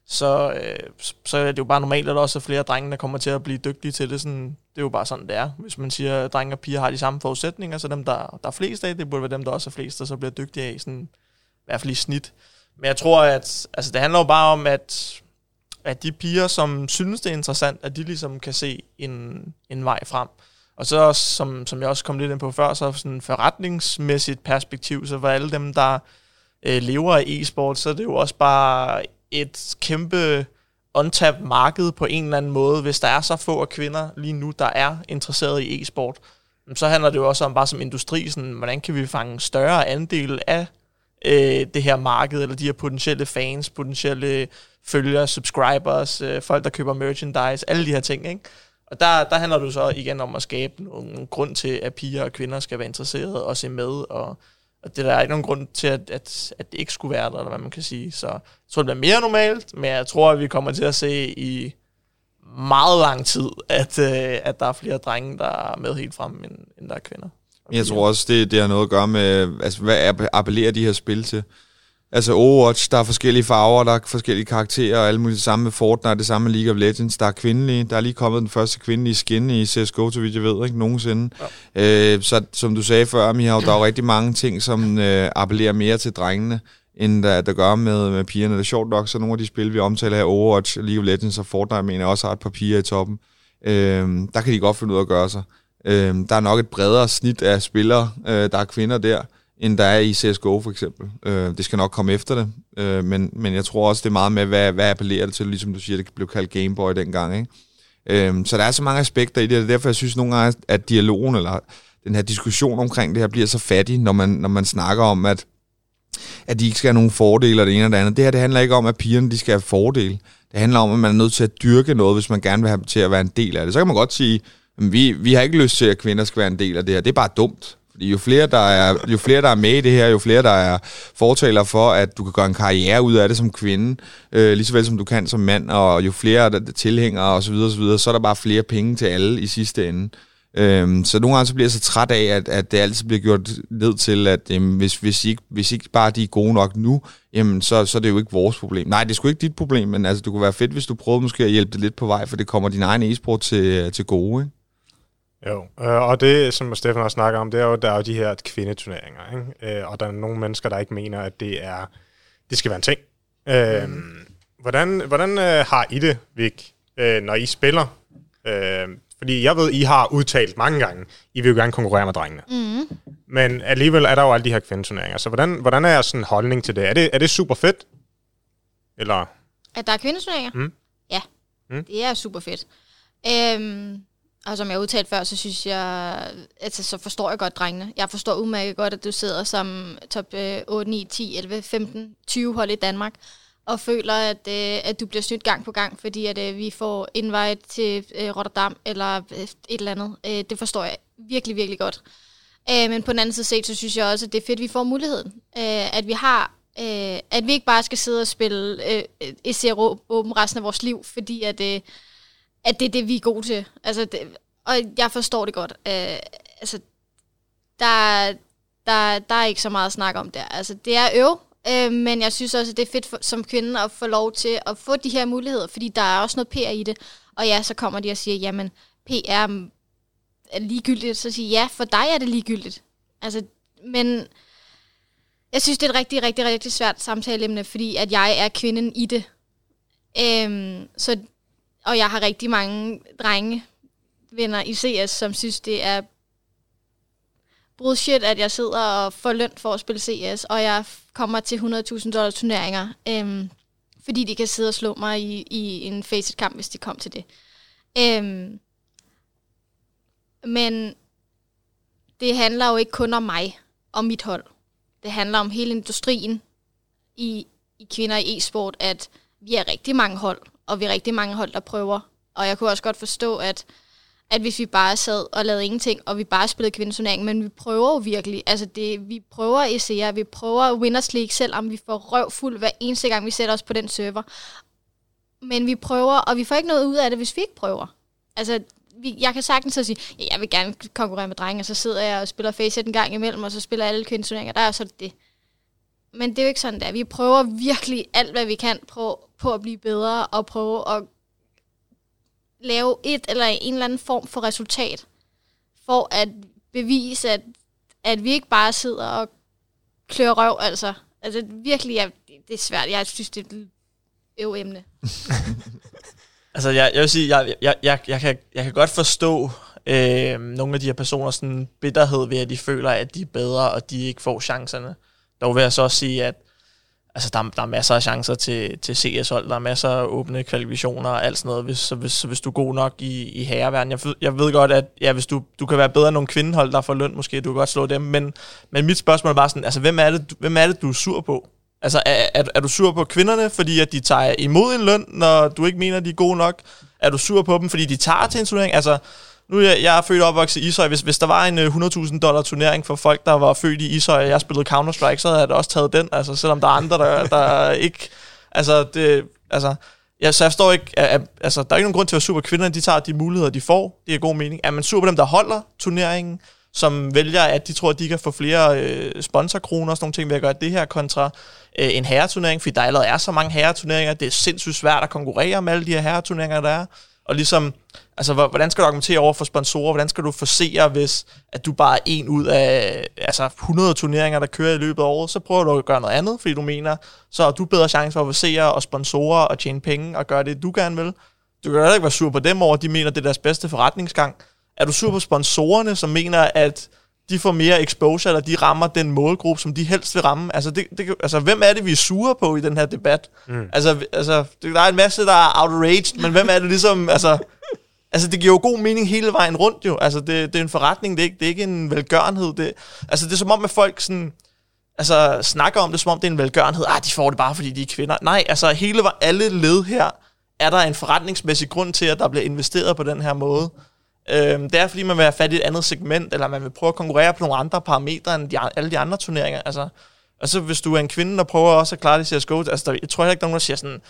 så, øh, så er det jo bare normalt, at der også er flere drenge, der kommer til at blive dygtige til det. Sådan, det er jo bare sådan, det er. Hvis man siger, at drenge og piger har de samme forudsætninger, så dem, der, der er flest af, det burde være dem, der også er flest, der så bliver dygtige af, sådan, i hvert fald i snit. Men jeg tror, at altså, det handler jo bare om, at, at de piger, som synes, det er interessant, at de ligesom kan se en, en vej frem. Og så som, som jeg også kom lidt ind på før, så sådan forretningsmæssigt perspektiv, så for alle dem, der øh, lever af e-sport, så er det jo også bare et kæmpe untapped marked på en eller anden måde, hvis der er så få af kvinder lige nu, der er interesseret i e-sport. Så handler det jo også om bare som industri, sådan, hvordan kan vi fange større andel af øh, det her marked, eller de her potentielle fans, potentielle følgere, subscribers, øh, folk, der køber merchandise, alle de her ting, ikke? Og der, der handler det så igen om at skabe nogle grund til, at piger og kvinder skal være interesserede og se med, og, Og det der er ikke nogen grund til, at, at, at det ikke skulle være der, eller hvad man kan sige. Så jeg tror, det bliver mere normalt, men jeg tror, at vi kommer til at se i meget lang tid, at, øh, at der er flere drenge, der er med helt frem, end, end der er kvinder. Jeg tror også, det, det har noget at gøre med, altså, hvad appellerer de her spil til? Altså Overwatch, der er forskellige farver, der er forskellige karakterer, og alle mulige. Det samme med Fortnite, det samme med League of Legends. Der er kvindelige. Der er lige kommet den første kvindelige skin i CSGO, til vidt jeg ved, ikke nogensinde. Ja. Øh, så som du sagde før, Mihav, der er jo rigtig mange ting, som øh, appellerer mere til drengene, end der, der gør med, med pigerne. Det er sjovt nok, så nogle af de spil, vi omtaler her, Overwatch, League of Legends og Fortnite, mener også har et par piger i toppen. Øh, der kan de godt finde ud af at gøre sig. Øh, der er nok et bredere snit af spillere, øh, der er kvinder der end der er i CSGO for eksempel. Øh, det skal nok komme efter det, øh, men, men jeg tror også, det er meget med, hvad, hvad appellerer det til, ligesom du siger, det blev kaldt Gameboy dengang. Ikke? Øh, så der er så mange aspekter i det, og derfor jeg synes nogle gange, at dialogen, eller den her diskussion omkring det her, bliver så fattig, når man, når man snakker om, at, at de ikke skal have nogen fordele, og det ene og det andet. Det her, det handler ikke om, at pigerne de skal have fordele. Det handler om, at man er nødt til at dyrke noget, hvis man gerne vil have dem til at være en del af det. Så kan man godt sige, at vi, vi har ikke lyst til, at kvinder skal være en del af det her. Det er bare dumt. Fordi jo flere, der er, jo flere, der er med i det her, jo flere, der er fortaler for, at du kan gøre en karriere ud af det som kvinde, øh, lige så vel som du kan som mand, og jo flere der tilhængere osv., så, videre, så, videre, så er der bare flere penge til alle i sidste ende. Øhm, så nogle gange så bliver jeg så træt af, at, at det altid bliver gjort ned til, at jamen, hvis, hvis, ikke, hvis ikke bare de er gode nok nu, jamen, så, så er det jo ikke vores problem. Nej, det er sgu ikke dit problem, men altså, det kunne være fedt, hvis du prøvede måske at hjælpe det lidt på vej, for det kommer din egen e-sport til, til gode. Ikke? Jo, øh, og det, som Stefan også snakker om, det er jo, der er jo de her kvindeturneringer, ikke? Øh, og der er nogle mennesker, der ikke mener, at det er det skal være en ting. Øh, mm. Hvordan, hvordan øh, har I det, Vik, øh, når I spiller? Øh, fordi jeg ved, I har udtalt mange gange, I vil jo gerne konkurrere med drengene. Mm. Men alligevel er der jo alle de her kvindeturneringer. Så hvordan, hvordan er jeres sådan holdning til det? Er, det? er det super fedt? Eller? At der er kvindeturneringer? Mm. Ja, mm. det er super fedt. Øhm, og som jeg udtalte før, så synes jeg, altså så forstår jeg godt drengene. Jeg forstår udmærket godt, at du sidder som top 8, 9, 10, 11, 15, 20 hold i Danmark, og føler, at, øh, at du bliver snydt gang på gang, fordi at øh, vi får invite til øh, Rotterdam eller et eller andet. det forstår jeg virkelig, virkelig godt. men på den anden side set, så synes jeg også, at det er fedt, at vi får muligheden. at vi har at vi ikke bare skal sidde og spille øh, ECR åben resten af vores liv, fordi at, at det er det, vi er gode til. Altså, det, og jeg forstår det godt. Øh, altså, der, der, der er ikke så meget at snakke om der. Altså, det er øv, øh, men jeg synes også, at det er fedt for, som kvinde at få lov til at få de her muligheder, fordi der er også noget PR i det. Og ja, så kommer de og siger, jamen, PR er ligegyldigt. Så siger ja, for dig er det ligegyldigt. Altså, men jeg synes, det er et rigtig, rigtig, rigtig svært samtaleemne, fordi at jeg er kvinden i det. Øhm, så og jeg har rigtig mange drenge venner i CS, som synes, det er bullshit, at jeg sidder og får løn for at spille CS, og jeg kommer til 100.000 dollars turneringer, øhm, fordi de kan sidde og slå mig i, i en facet-kamp, hvis de kom til det. Øhm, men det handler jo ikke kun om mig og mit hold. Det handler om hele industrien i, i kvinder i e-sport, at vi er rigtig mange hold, og vi er rigtig mange hold, der prøver. Og jeg kunne også godt forstå, at, at hvis vi bare sad og lavede ingenting, og vi bare spillede kvindeturnering, men vi prøver jo virkelig. Altså, det, vi prøver ECR, vi prøver Winners League, selvom vi får røv fuld hver eneste gang, vi sætter os på den server. Men vi prøver, og vi får ikke noget ud af det, hvis vi ikke prøver. Altså, vi, jeg kan sagtens så sige, ja, jeg vil gerne konkurrere med drenge, og så sidder jeg og spiller face en gang imellem, og så spiller alle kvindeturneringer. Der er så det. Men det er jo ikke sådan der. Vi prøver virkelig alt, hvad vi kan på, på at blive bedre, og prøve at lave et eller en eller anden form for resultat, for at bevise, at, at vi ikke bare sidder og klør røv, altså. Altså virkelig, ja, det er svært. Jeg synes, det er et øv-emne. altså, jeg, jeg vil sige, jeg, jeg, jeg, jeg, kan, jeg kan godt forstå øh, nogle af de her personer sådan bitterhed ved, at de føler, at de er bedre, og de ikke får chancerne. Dog vil jeg så også sige, at altså, der, der er masser af chancer til, til CS-hold, der er masser af åbne kvalifikationer og alt sådan noget, hvis, så hvis, hvis du er god nok i, i herreverden. Jeg, jeg ved godt, at ja, hvis du, du kan være bedre end nogle kvindehold, der får løn, måske du kan godt slå dem, men, men mit spørgsmål er bare sådan, altså, hvem er det, hvem er det du er sur på? Altså, er, er, er du sur på kvinderne, fordi at de tager imod en løn, når du ikke mener, de er gode nok? Er du sur på dem, fordi de tager til en turnering? Altså, nu jeg, jeg er født og opvokset i Ishøj. Hvis, hvis der var en øh, 100.000 dollar turnering for folk, der var født i Ishøj, og jeg spillede Counter-Strike, så havde jeg da også taget den, altså, selvom der er andre, der, der ikke... Altså, det, altså, ja, så jeg forstår ikke, at, at, altså, der er ikke nogen grund til at være super kvinder, de tager de muligheder, de får. Det er god mening. Er man sur på dem, der holder turneringen, som vælger, at de tror, at de kan få flere øh, sponsorkroner og sådan nogle ting ved at gøre det her kontra øh, en herreturnering, fordi der allerede er så mange herreturneringer. Det er sindssygt svært at konkurrere med alle de her herreturneringer, der er. Og ligesom, altså, hvordan skal du argumentere over for sponsorer? Hvordan skal du forsere, hvis at du bare er en ud af altså, 100 turneringer, der kører i løbet af året? Så prøver du at gøre noget andet, fordi du mener, så har du bedre chance for at forsere og sponsorer og tjene penge og gøre det, du gerne vil. Du kan heller ikke være sur på dem over, de mener, det er deres bedste forretningsgang. Er du sur på sponsorerne, som mener, at de får mere exposure, eller de rammer den målgruppe, som de helst vil ramme. Altså, det, det, altså hvem er det, vi er sure på i den her debat? Mm. Altså, altså, der er en masse, der er outraged, men hvem er det ligesom, altså... Altså, det giver jo god mening hele vejen rundt jo. Altså, det, det er en forretning, det er, ikke, det er ikke en velgørenhed. Det, altså, det er som om, at folk sådan, altså, snakker om det, som om det er en velgørenhed. Ah, de får det bare, fordi de er kvinder. Nej, altså, hele alle led her, er der en forretningsmæssig grund til, at der bliver investeret på den her måde. Øhm, det er, fordi man vil have fat i et andet segment, eller man vil prøve at konkurrere på nogle andre parametre end de, alle de andre turneringer. Altså, altså, hvis du er en kvinde, der prøver også at klare det i CSGO, altså, der, jeg tror heller ikke, der er nogen, der siger sådan,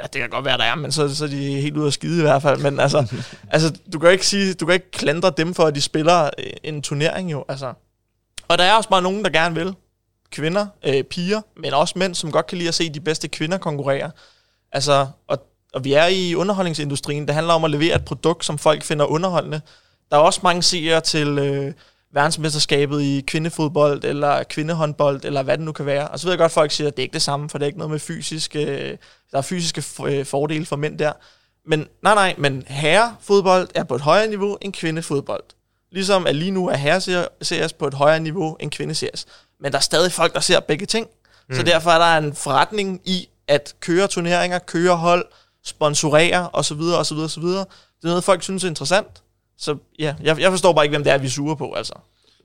ja, det kan godt være, der er, men så, så er de helt ude af skide i hvert fald. Men altså, altså du, kan ikke sige, du kan ikke klandre dem for, at de spiller en turnering jo. Altså. Og der er også bare nogen, der gerne vil. Kvinder, øh, piger, men også mænd, som godt kan lide at se de bedste kvinder konkurrere. Altså, og og vi er i underholdningsindustrien. Det handler om at levere et produkt, som folk finder underholdende. Der er også mange seere til øh, verdensmesterskabet i kvindefodbold, eller kvindehåndbold, eller hvad det nu kan være. Og så ved jeg godt, at folk siger, at det er ikke det samme, for det er ikke noget med fysisk, øh, der er fysiske øh, fordele for mænd der. Men nej, nej, men herrefodbold er på et højere niveau end kvindefodbold. Ligesom at lige nu er herreseries på et højere niveau end kvindeseries. Men der er stadig folk, der ser begge ting. Mm. Så derfor er der en forretning i at køre turneringer, køre hold, sponsorere osv. osv. osv. Det er noget, folk synes er interessant. Så ja, jeg, jeg forstår bare ikke, hvem det er, vi suger på, altså.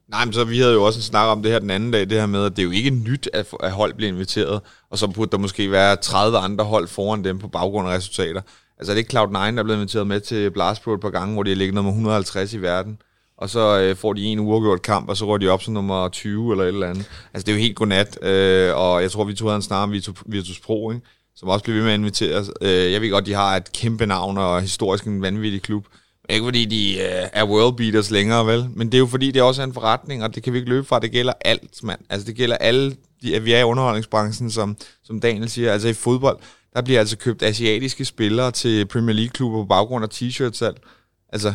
Nej, men så vi havde jo også en snak om det her den anden dag, det her med, at det er jo ikke nyt, at, at hold bliver inviteret, og så burde der måske være 30 andre hold foran dem på baggrund af resultater. Altså det er ikke Cloud9, der er blevet inviteret med til Blast Pro et par gange, hvor de har ligget nummer 150 i verden, og så øh, får de en uafgjort kamp, og så går de op som nummer 20 eller et eller andet. Altså det er jo helt godnat, øh, og jeg tror, vi tog en snak om Virtus Pro, ikke? Som også bliver ved med at invitere. Øh, jeg ved godt, de har et kæmpe navn og historisk en vanvittig klub. Ikke fordi de øh, er world beaters længere, vel? Men det er jo fordi, det også er en forretning, og det kan vi ikke løbe fra. Det gælder alt, mand. Altså, det gælder alle, de, at vi er i underholdningsbranchen, som, som Daniel siger. Altså i fodbold, der bliver altså købt asiatiske spillere til Premier League-klubber på baggrund af t-shirt-salg. Altså,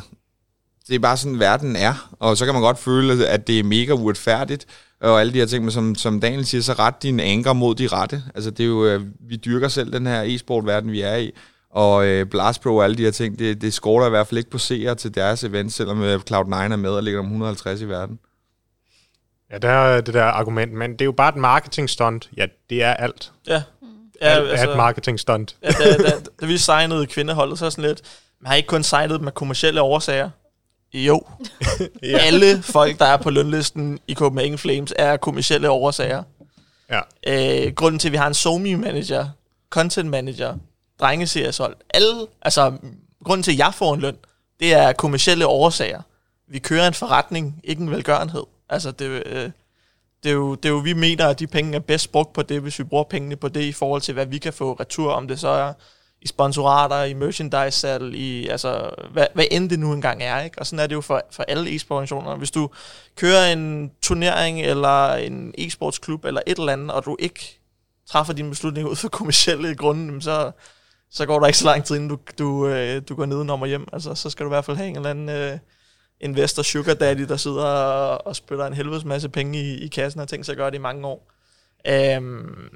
det er bare sådan, verden er. Og så kan man godt føle, at det er mega uretfærdigt, og alle de her ting, men som, som Daniel siger, så ret din anker mod de rette. Altså det er jo, øh, vi dyrker selv den her e-sport-verden, vi er i, og øh, Blast Pro og alle de her ting, det, det skorter i hvert fald ikke på seere til deres event, selvom øh, Cloud9 er med og ligger om 150 i verden. Ja, der er det der argument, men det er jo bare et marketing stunt. Ja, det er alt. Ja. ja alt altså, er et marketing stunt. Ja, da, da, da vi signede kvindeholdet, så sådan lidt, man har ikke kun signet med kommersielle årsager. Jo. ja. Alle folk, der er på lønlisten i Copenhagen Flames, er kommersielle årsager. Ja. Øh, grunden til, at vi har en somi manager, content manager, drengeserieshold, alle, altså grunden til, at jeg får en løn, det er kommersielle årsager. Vi kører en forretning, ikke en velgørenhed. Altså, det, øh, det, er jo, det er jo, vi mener, at de penge er bedst brugt på det, hvis vi bruger pengene på det, i forhold til, hvad vi kan få retur, om det så er i sponsorater, i merchandise salg, i altså, hvad, hvad end det nu engang er. Ikke? Og sådan er det jo for, for alle e-sportorganisationer. Hvis du kører en turnering, eller en e-sportsklub, eller et eller andet, og du ikke træffer dine beslutninger ud for kommersielle grunde, så, så går der ikke så lang tid, inden du, du, øh, du går ned og hjem. Altså, så skal du i hvert fald have en eller anden øh, investor sugar daddy, der sidder og, og spytter en helvedes masse penge i, i kassen og tænker sig at gøre det i mange år. Um,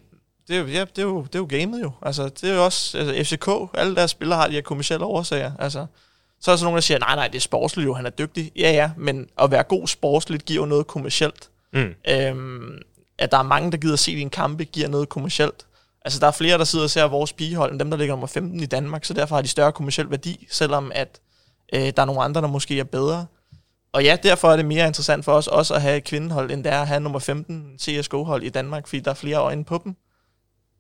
det er, jo, ja, det, er jo, det er jo gamet jo. Altså, det er jo også, altså, FCK, alle deres spillere har de her kommersielle årsager. Altså, så er der så nogen, der siger, nej, nej, det er sportsligt jo, han er dygtig. Ja, ja, men at være god sportsligt giver jo noget kommersielt. Mm. Øhm, at der er mange, der gider se din kampe, giver noget kommersielt. Altså, der er flere, der sidder og ser vores pigehold, end dem, der ligger nummer 15 i Danmark, så derfor har de større kommersiel værdi, selvom at øh, der er nogle andre, der måske er bedre. Og ja, derfor er det mere interessant for os også at have et kvindehold, end det er at have nummer 15 CSGO-hold i Danmark, fordi der er flere øjne på dem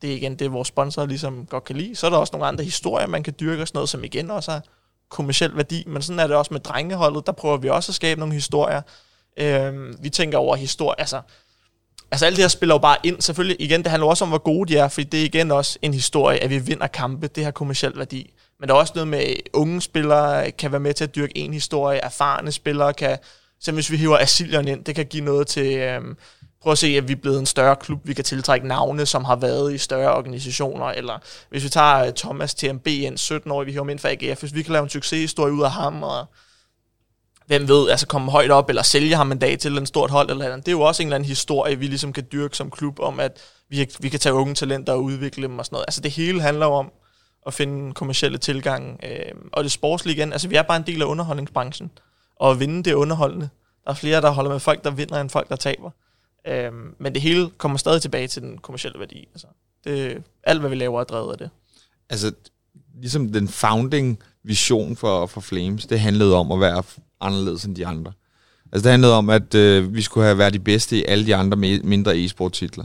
det er igen det, vores sponsorer ligesom godt kan lide. Så er der også nogle andre historier, man kan dyrke og sådan noget, som igen også er kommersiel værdi, men sådan er det også med drengeholdet, der prøver vi også at skabe nogle historier. Øh, vi tænker over historie, altså, altså alt det her spiller jo bare ind, selvfølgelig igen, det handler også om, hvor gode de er, fordi det er igen også en historie, at vi vinder kampe, det har kommersiel værdi. Men der er også noget med, unge spillere kan være med til at dyrke en historie, erfarne spillere kan, så hvis vi hiver Asilion ind, det kan give noget til, øhm, prøv at se, at vi er blevet en større klub, vi kan tiltrække navne, som har været i større organisationer, eller hvis vi tager øh, Thomas TMB ind, 17 år, vi hiver ham ind for AGF, hvis vi kan lave en succeshistorie ud af ham, og hvem ved, altså komme højt op, eller sælge ham en dag til en stort hold, eller andet. det er jo også en eller anden historie, vi ligesom kan dyrke som klub, om at vi, vi kan tage unge talenter og udvikle dem og sådan noget. Altså det hele handler om at finde kommersielle tilgang, øh, og det sportslige igen, altså vi er bare en del af underholdningsbranchen, og at vinde det underholdende. Der er flere, der holder med folk, der vinder, end folk, der taber. Øhm, men det hele kommer stadig tilbage til den kommercielle værdi. Altså, det, alt, hvad vi laver, er drevet af det. Altså, ligesom den founding vision for, for Flames, det handlede om at være anderledes end de andre. Altså, det handlede om, at øh, vi skulle have været de bedste i alle de andre mindre e-sport titler.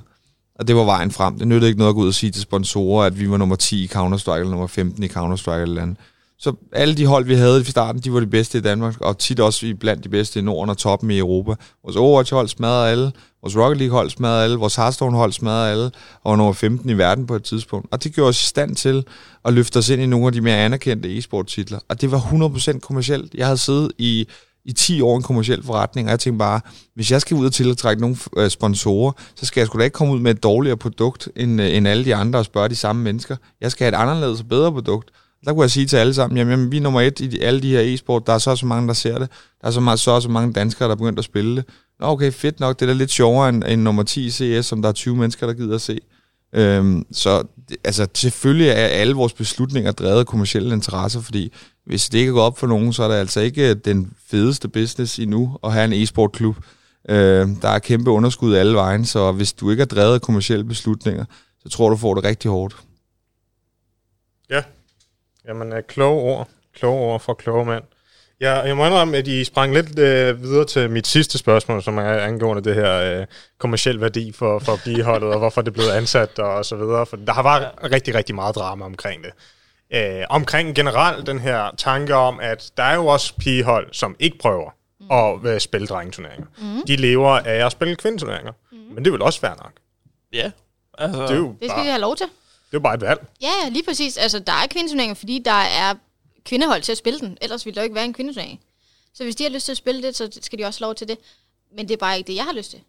Og det var vejen frem. Det nyttede ikke noget at gå ud og sige til sponsorer, at vi var nummer 10 i Counter-Strike, eller nummer 15 i Counter-Strike eller andet. Så alle de hold, vi havde i starten, de var de bedste i Danmark, og tit også blandt de bedste i Norden og toppen i Europa. Vores Overwatch-hold smadrede alle, vores Rocket League-hold smadrede alle, vores Hearthstone-hold smadrede alle, og var nummer 15 i verden på et tidspunkt. Og det gjorde os i stand til at løfte os ind i nogle af de mere anerkendte e-sport-titler. Og det var 100% kommercielt. Jeg havde siddet i i 10 år en kommersiel forretning, og jeg tænkte bare, hvis jeg skal ud og tiltrække nogle øh, sponsorer, så skal jeg sgu da ikke komme ud med et dårligere produkt end, øh, end alle de andre og spørge de samme mennesker. Jeg skal have et anderledes og bedre produkt. Der kunne jeg sige til alle sammen, jamen, jamen vi er nummer et i de, alle de her e-sport, der er så så mange, der ser det. Der er så, meget, så, så mange danskere, der er begyndt at spille det. Nå, okay, fedt nok, det er da lidt sjovere end, end nummer 10 i CS, som der er 20 mennesker, der gider at se. Øhm, så altså, selvfølgelig er alle vores beslutninger drevet af kommersielle interesser, fordi hvis det ikke går op for nogen, så er det altså ikke øh, den fedeste business endnu at have en e-sport klub. Øh, der er kæmpe underskud alle vejen, så hvis du ikke er drevet af kommersielle beslutninger, så tror du får det rigtig hårdt. Ja, jamen uh, kloge ord. Kloge ord for kloge mand. Ja, jeg må indrømme, at I sprang lidt øh, videre til mit sidste spørgsmål, som er angående det her øh, kommersiel værdi for, for biholdet, og hvorfor det er blevet ansat og, og så videre. For der har været rigtig, rigtig meget drama omkring det. Øh, omkring generelt den her tanke om, at der er jo også pigehold, som ikke prøver mm. at uh, spille drengeturneringer. Mm. De lever af at spille kvindeturneringer. Mm. Men det vel også fair nok? Ja. Altså, det, er jo det skal bare, vi have lov til. Det er bare et valg. Ja, lige præcis. Altså, der er kvindeturneringer, fordi der er kvindehold til at spille den. Ellers ville der jo ikke være en kvindeturnering. Så hvis de har lyst til at spille det, så skal de også have lov til det. Men det er bare ikke det, jeg har lyst til.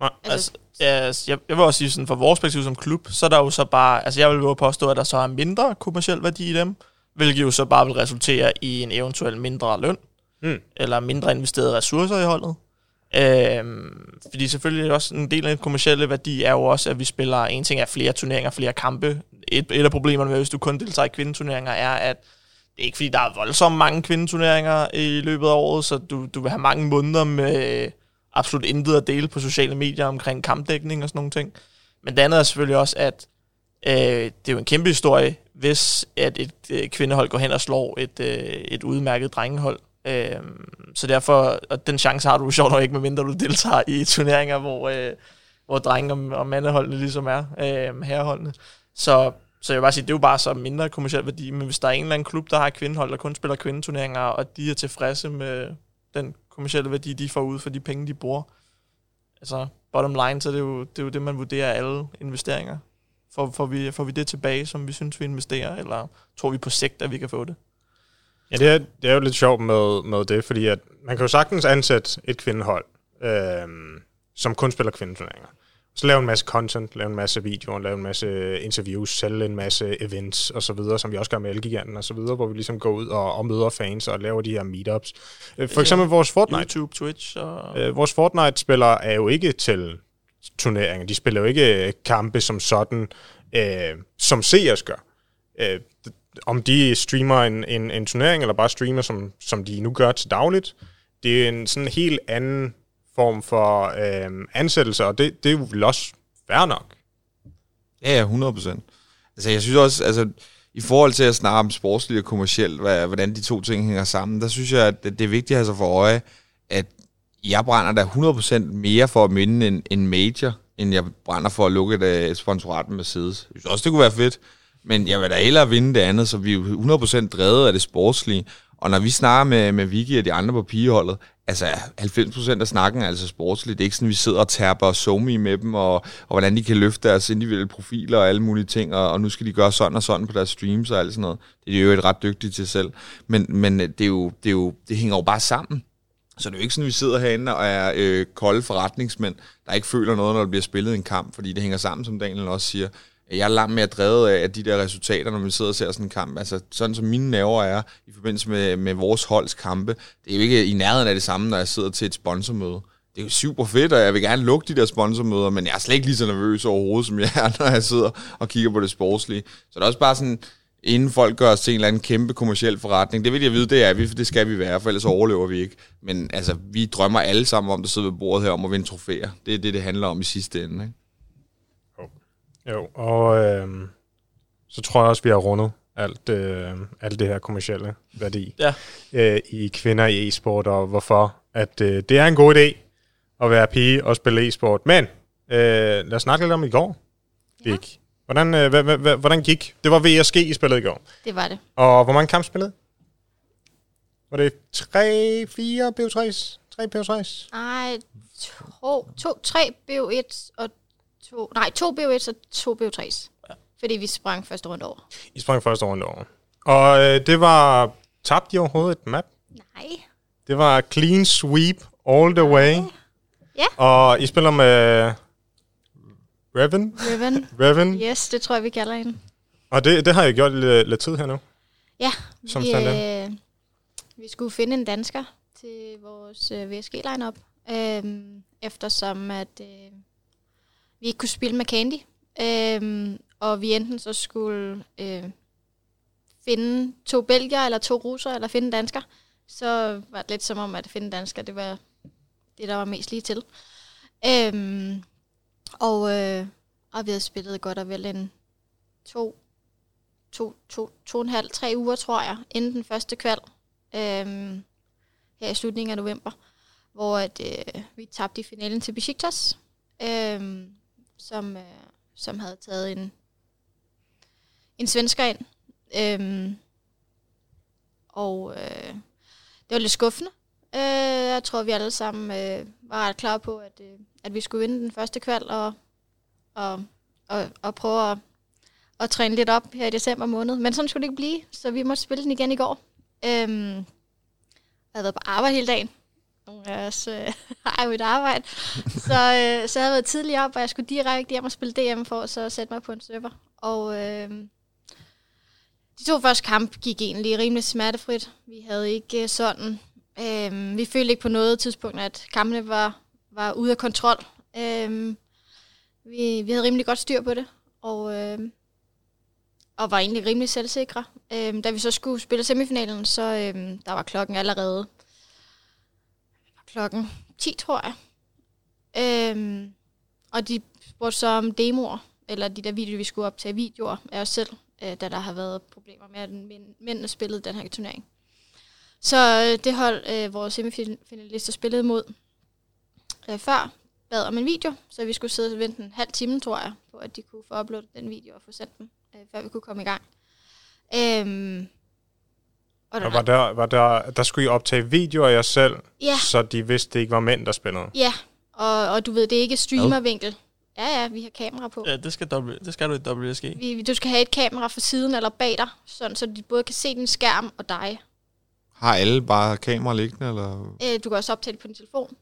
Nej. Altså, altså, jeg, jeg vil også sige, sådan, fra vores perspektiv som klub, så er der jo så bare, altså jeg vil jo påstå, at der så er mindre kommersiel værdi i dem, hvilket jo så bare vil resultere i en eventuel mindre løn, mm. eller mindre investerede ressourcer i holdet. Øhm, fordi selvfølgelig også en del af den kommersielle værdi er jo også, at vi spiller, en ting er flere turneringer, flere kampe. Et, et af problemerne med, hvis du kun deltager i kvindeturneringer, er, at det er ikke fordi, der er voldsomt mange kvindeturneringer i løbet af året, så du, du vil have mange måneder med absolut intet at dele på sociale medier omkring kampdækning og sådan nogle ting. Men det andet er selvfølgelig også, at øh, det er jo en kæmpe historie, hvis at et øh, kvindehold går hen og slår et, øh, et udmærket drengehold. Øh, så derfor, og den chance har du sjovt nok ikke, medmindre du deltager i turneringer, hvor, øh, hvor drenge- og, og mandeholdene ligesom er, øh, herreholdene. Så, så jeg vil bare sige, det er jo bare så mindre kommersiel værdi, men hvis der er en eller anden klub, der har kvindehold, der kun spiller kvindeturneringer, og de er tilfredse med den kommersielle værdi, de får ud for de penge, de bruger. Altså, bottom line, så det er jo det, er jo det man vurderer alle investeringer. Får, får, vi, får vi det tilbage, som vi synes, vi investerer, eller tror vi på sigt, at vi kan få det? Ja, det er, det er jo lidt sjovt med, med det, fordi at man kan jo sagtens ansætte et kvindehold, øh, som kun spiller kvindeturneringer. Så lave en masse content, lave en masse videoer, lave en masse interviews, sælge en masse events og så videre, som vi også gør med Elgiganten og så videre, hvor vi ligesom går ud og, og møder fans og laver de her meetups. Øh, for eksempel vores Fortnite. YouTube, Twitch og... Øh, vores Fortnite-spillere er jo ikke til turneringer. De spiller jo ikke kampe som sådan, øh, som CS gør. Øh, om de streamer en, en, en turnering, eller bare streamer, som, som de nu gør til dagligt, det er en sådan helt anden form for øh, ansættelse, og det, det er jo vel også fair nok. Ja, ja, 100 procent. Altså, jeg synes også, altså, i forhold til at snakke om sportsligt og kommercielt, hvordan de to ting hænger sammen, der synes jeg, at det er vigtigt at have sig for øje, at jeg brænder da 100% mere for at minde en, en major, end jeg brænder for at lukke et, øh, et sponsorat med Mercedes. Jeg synes også, det kunne være fedt, men jeg vil da hellere vinde det andet, så vi er jo 100% drevet af det sportslige. Og når vi snakker med, med Vicky og de andre på pigeholdet, altså 90% af snakken er altså sportsligt. Det er ikke sådan, at vi sidder og tærper og somi med dem, og, og hvordan de kan løfte deres individuelle profiler og alle mulige ting, og, og nu skal de gøre sådan og sådan på deres streams og alt sådan noget. Det er jo et ret dygtigt til selv. Men, men det, er jo, det, er jo, det hænger jo bare sammen. Så det er jo ikke sådan, at vi sidder herinde og er øh, kolde forretningsmænd, der ikke føler noget, når der bliver spillet en kamp, fordi det hænger sammen, som Daniel også siger. Jeg er langt mere drevet af de der resultater, når vi sidder og ser sådan en kamp. Altså, sådan som mine nerver er i forbindelse med, med vores holds kampe, det er jo ikke i nærheden af det samme, når jeg sidder til et sponsormøde. Det er jo super fedt, og jeg vil gerne lukke de der sponsormøder, men jeg er slet ikke lige så nervøs overhovedet, som jeg er, når jeg sidder og kigger på det sportslige. Så det er også bare sådan, inden folk gør os til en eller anden kæmpe kommersiel forretning. Det vil jeg vide, det er vi, for det skal vi være, for ellers overlever vi ikke. Men altså, vi drømmer alle sammen om, at sidde ved bordet her, om at vinde trofæer. Det er det, det handler om i sidste ende. Ikke? Jo, og øh, så tror jeg også, vi har rundet alt, øh, alt det her kommercielle værdi Ja. øh, i kvinder i e-sport, og hvorfor at øh, det er en god idé at være pige og spille e-sport. Men øh, lad os snakke lidt om i går. Ja. Gik. Hvordan, øh, hva, hva, hva, hvordan gik? Det var VSG, I spillede i går. Det var det. Og hvor mange kampe spillede? Var det 3, 4 BO3's? 3 BO3's? Ej, to, to, tre BO1 og to, nej, to BO1 og to BO3's. Ja. Fordi vi sprang første runde over. I sprang første runde over. Og øh, det var... Tabte I overhovedet et map? Nej. Det var clean sweep all the way. Ja. Og I spiller med Reven. Riven. Reven. Yes, det tror jeg, vi kalder hende. Og det, det har jeg gjort lidt, lidt tid her nu. Ja, Som vi, øh, vi skulle finde en dansker til vores øh, VSG-line-up, øh, eftersom at øh, vi ikke kunne spille med Candy, øh, og vi enten så skulle øh, finde to belgier, eller to russer, eller finde en dansker, så var det lidt som om, at finde dansker, det var det, der var mest lige til. Øhm, og, øh, og vi havde spillet godt og vel en to to, to, to og en halv, tre uger, tror jeg, inden den første kval, øhm, her i slutningen af november, hvor at, øh, vi tabte i finalen til Besiktas, øhm, som, øh, som havde taget en, en svensker ind. Øhm, og øh, det var lidt skuffende. Øh, jeg tror, vi alle sammen øh, var ret klar på, at, øh, at vi skulle vinde den første kval, og, og, og, og prøve at at træne lidt op her i december måned. Men sådan skulle det ikke blive, så vi måtte spille den igen i går. Øhm, jeg havde været på arbejde hele dagen. Nogle af os øh, har jo et arbejde. så, øh, så jeg havde været tidligt op, og jeg skulle direkte hjem og spille DM for så at sætte mig på en server. Og øh, de to første kampe gik egentlig rimelig smertefrit. Vi havde ikke øh, sådan... Øh, vi følte ikke på noget tidspunkt, at kampene var, var ude af kontrol. Øh, vi, vi havde rimelig godt styr på det. Og, øh, og var egentlig rimelig selvsikre. Øh, da vi så skulle spille semifinalen, så øh, der var klokken allerede klokken 10, tror jeg. Øhm, og de spurgte så om demoer, eller de der videoer, vi skulle optage videoer af os selv, øh, da der har været problemer med, at mændene spillede den her turnering. Så øh, det hold, øh, vores semifinalister spillede mod øh, før, bad om en video, så vi skulle sidde og vente en halv time, tror jeg, på at de kunne få uploadet den video og få sendt den, øh, før vi kunne komme i gang. Øhm, og der, Og var der, var der, der skulle I optage videoer af jer selv, Ja. så de vidste, det ikke var mænd, der spillede. Ja, og, og du ved, det er ikke streamervinkel. Ja, ja, vi har kamera på. Ja, det skal, w, det skal du i WSG. Vi, du skal have et kamera for siden eller bag dig, sådan, så de både kan se din skærm og dig. Har alle bare kamera liggende, eller? Øh, du kan også optage det på din telefon.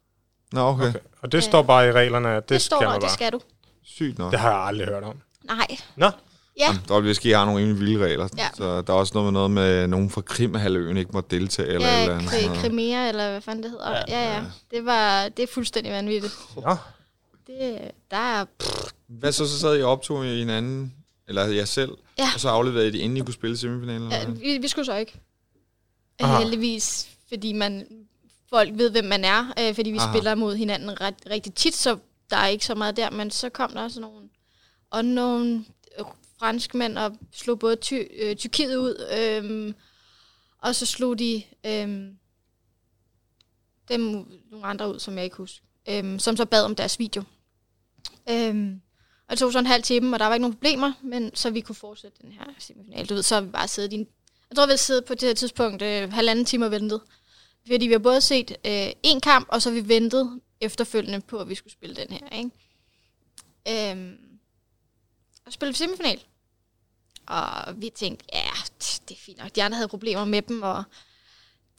Nå, okay. okay. Og det står bare i reglerne, at det, Det, det står skal der, det skal du. Sygt nok. Det har jeg aldrig hørt om. Nej. Nå, Ja, Jamen, WSG har nogle rimelig vilde regler. Ja. Så der er også noget med noget med nogen fra Krimhalvøen ikke må deltage, eller et eller ja andet. kri- sådan noget. Krimea, eller hvad fanden det hedder. Ja. Ja, ja. ja. Det, var, det er fuldstændig vanvittigt. Nå. Det, der er... Hvad så, så sad I og optog i en anden, eller jeg selv, Ja. og så afleverede I det, inden I kunne spille semifinalen? Ja, vi, vi skulle så ikke. Aha. Heldigvis, fordi man, folk ved, hvem man er, øh, fordi vi Aha. Spiller mod hinanden ret, rigtig tit, så der er ikke så meget der, men så kom der også nogle unknown øh, franskmænd og slog både ty, øh, Tyrkiet ud, øh, og så slog de øh, dem nogle andre ud, som jeg ikke husker, øh, som så bad om deres video. Øh, og det tog så en halv time, og der var ikke nogen problemer, men så vi kunne fortsætte den her semifinal. Du ved, så har vi bare siddet i en, Jeg tror, vi har siddet på det her tidspunkt øh, halvanden time og ventet. Fordi vi har både set øh, en kamp, og så har vi ventet efterfølgende på, at vi skulle spille den her. Ikke? Øhm, og spille semifinal. Og vi tænkte, ja, det er fint nok. De andre havde problemer med dem, og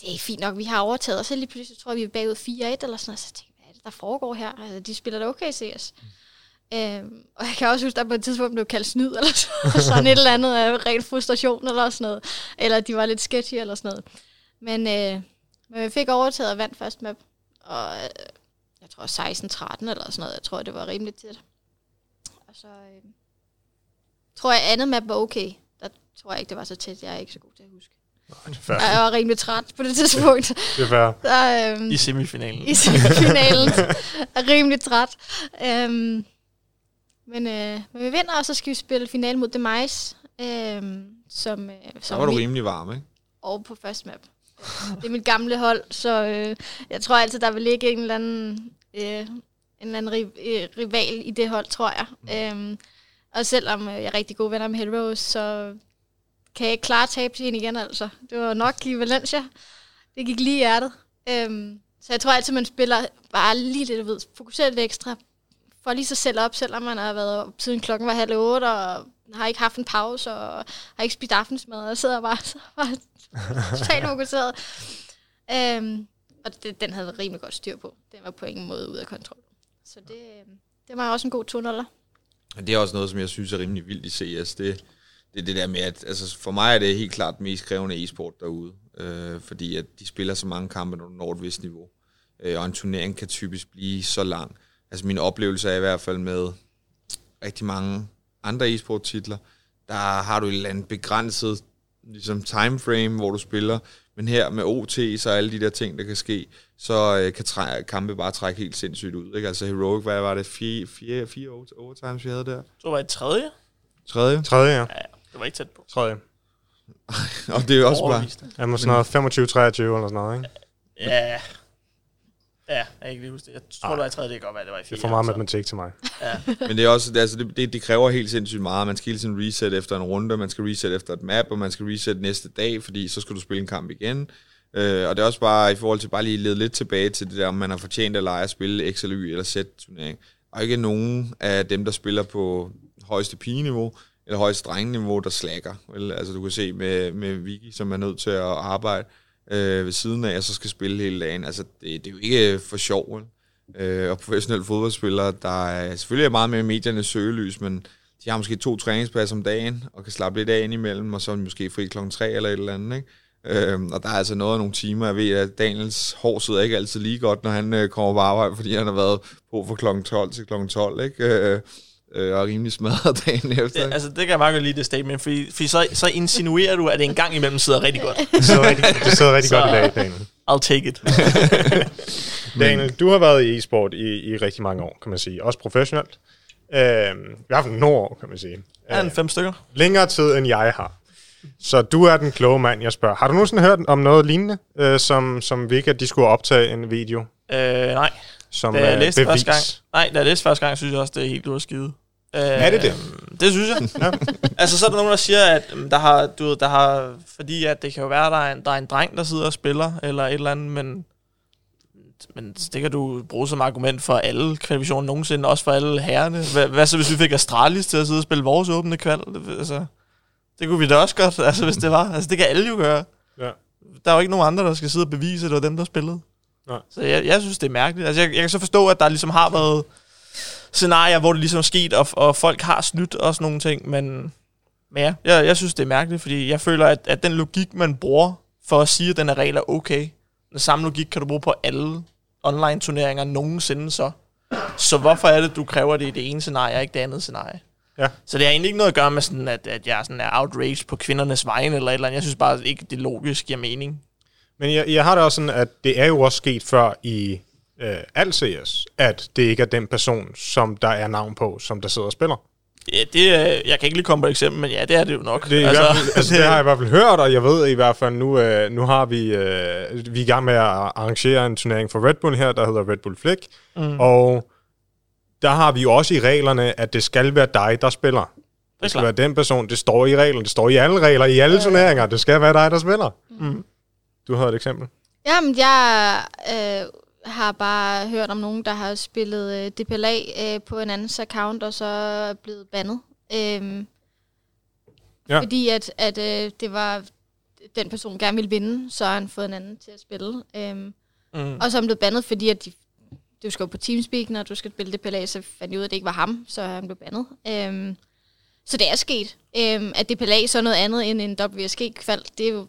det er fint nok, vi har overtaget. Og så lige pludselig tror jeg, vi er bagud 4-1 eller sådan noget. Så jeg hvad er det, der foregår her? Altså, de spiller da okay CS. Mm. Øhm, og jeg kan også huske, at der på et tidspunkt blev kaldt snyd, eller sådan et eller andet af ren frustration, eller sådan noget. Eller de var lidt sketchy, eller sådan noget. Men, øh, men vi fik overtaget og vandt først med, og øh, jeg tror 16-13 eller sådan noget. Jeg tror, det var rimelig tæt. Og så øh, tror jeg, andet map var okay. Der tror jeg ikke, det var så tæt. Jeg er ikke så god til at huske. Nej, Jeg var rimelig træt på det tidspunkt. Det er fair. Der, øhm, I semifinalen. I semifinalen. er rimelig træt. Øhm, men, øh, men vi vinder, og så skal vi spille final mod Demise. Øhm, som, øh, Så som var du rimelig varm, ikke? og på first map. Det er mit gamle hold, så øh, jeg tror altid, der vil ligge en eller anden, øh, en eller anden ri- øh, rival i det hold, tror jeg. Øhm, og selvom øh, jeg er rigtig gode venner med Hellrose, så kan jeg ikke klare at tabe til hende igen, altså. Det var nok i Valencia. Det gik lige i hjertet. Øhm, så jeg tror altid, man spiller bare lige lidt, ved, fokuserer lidt ekstra. For lige sig selv op, selvom man har været op siden klokken var halv otte, og har ikke haft en pause, og har ikke spist aftensmad, og sidder bare, så bare totalt fokuseret. Øhm, og det, den havde rimelig godt styr på. Den var på ingen måde ude af kontrol. Så det, øhm, det var også en god 2 det er også noget, som jeg synes er rimelig vildt i CS. Det, det er det der med, at altså for mig er det helt klart den mest krævende e-sport derude. Øh, fordi at de spiller så mange kampe, når du når et vist niveau. Øh, og en turnering kan typisk blive så lang. Altså min oplevelse er i hvert fald med rigtig mange andre e-sport titler, der har du et eller andet begrænset ligesom timeframe, hvor du spiller. Men her med OT, så alle de der ting, der kan ske, så øh, kan træ- kampe bare trække helt sindssygt ud. Ikke? Altså Heroic, hvad var det? Fire, fire, fire overtimes, vi havde der? Så var det tredje. Tredje? Tredje, ja. Ja, det var ikke tæt på. Tredje. Og det er jo også bare... Ja, sådan noget 25-23 eller sådan noget, ikke? Ja. Ja, jeg kan ikke lige huske det. Jeg tror, det var i tredje, det kan godt være, det var i Det fire. er for meget så. matematik til mig. Men det er også, det, altså det, det, det kræver helt sindssygt meget. Man skal hele tiden reset efter en runde, man skal reset efter et map, og man skal reset næste dag, fordi så skal du spille en kamp igen. Øh, og det er også bare i forhold til bare lige lede lidt tilbage til det der, om man har fortjent at lege at spille XLY eller Z-turnering. Og ikke nogen af dem, der spiller på højeste pigeniveau, eller højeste drengeniveau, der slækker. Vel? Altså du kan se med, med Vicky, som er nødt til at arbejde øh, ved siden af, og så skal spille hele dagen. Altså det, det er jo ikke øh, for sjov, vel? øh, og professionelle fodboldspillere, der er selvfølgelig er meget med medierne mediernes søgelys, men de har måske to træningspas om dagen, og kan slappe lidt af indimellem, og så er de måske fri klokken 3 eller et eller andet, ikke? Øhm, og der er altså noget af nogle timer, jeg ved, at Daniels hår sidder ikke altid lige godt, når han øh, kommer på arbejde, fordi han har været på fra klokken 12 til klokken 12, ikke? Øh, øh, og rimelig smadret dagen efter. Det, ikke? altså, det kan jeg meget godt lide, det statement, fordi, fordi så, så insinuerer du, at det en gang imellem sidder rigtig godt. Det sidder rigtig, det sidder rigtig Så- godt i dag, Daniel. I'll take it. Daniel, du har været i e-sport i, i rigtig mange år, kan man sige. Også professionelt. Øh, I hvert fald nogle år, kan man sige. Er en fem stykker? Længere tid, end jeg har. Så du er den kloge mand, jeg spørger. Har du nogensinde hørt om noget lignende, øh, som, som Vika, de skulle optage en video Øh, nej, som da jeg øh, læste bevis? første gang, nej, da jeg læste første gang, synes jeg også, det er helt ud af skide. Øh, Er det det? Det synes jeg. Ja. altså, så er der nogen, der siger, at øhm, der har, du ved, der har, fordi at det kan jo være, der er, en, der er en dreng, der sidder og spiller, eller et eller andet, men, men det kan du bruge som argument for alle kvalifikationer nogensinde, også for alle herrerne. Hvad, hvad så, hvis vi fik Astralis til at sidde og spille vores åbne kval? Altså, det kunne vi da også godt, altså, hvis det var. Altså, det kan alle jo gøre. Ja. Der er jo ikke nogen andre, der skal sidde og bevise, at det var dem, der spillede. Nej. Så jeg, jeg synes, det er mærkeligt. Altså, jeg, jeg kan så forstå, at der ligesom har været scenarier, hvor det ligesom er sket, og, og folk har snydt og sådan nogle ting, men, men ja, jeg, jeg synes, det er mærkeligt, fordi jeg føler, at, at den logik, man bruger for at sige, at den her regel er okay, den samme logik kan du bruge på alle online-turneringer nogensinde så. Så hvorfor er det, du kræver det i det ene scenarie, og ikke det andet scenarie? Ja. Så det har egentlig ikke noget at gøre med, sådan, at, at jeg sådan er outraged på kvindernes vegne, eller et eller andet. Jeg synes bare ikke, det logisk giver mening. Men jeg, jeg har det også sådan, at det er jo også sket før i øh, alt CS, at det ikke er den person, som der er navn på, som der sidder og spiller. Ja, det, jeg kan ikke lige komme på et eksempel, men ja, det er det jo nok. Det, er altså, i hvert fald, altså, det har jeg i hvert fald hørt, og jeg ved i hvert fald, nu, øh, nu har vi, øh, vi er i gang med at arrangere en turnering for Red Bull her, der hedder Red Bull Flick, mm. og der har vi jo også i reglerne, at det skal være dig, der spiller. Det Det skal klart. være den person. Det står i reglerne. Det står i alle regler, i alle turneringer. Det skal være dig, der spiller. Mm. Du har et eksempel. Jamen, jeg øh, har bare hørt om nogen, der har spillet øh, DPLA øh, på en andens account, og så er blevet bandet. Øhm, Ja. Fordi at, at øh, det var den person gerne ville vinde, så har han fået en anden til at spille. Øhm, Mm. og så er han blevet bandet, fordi at de, du skal jo på Teamspeak, når du skal spille DPLA, så fandt de ud af, at det ikke var ham, så er han blevet bandet. Øhm, så det er sket. Øhm, at DPLA så er noget andet end en WSG-kval, det er jo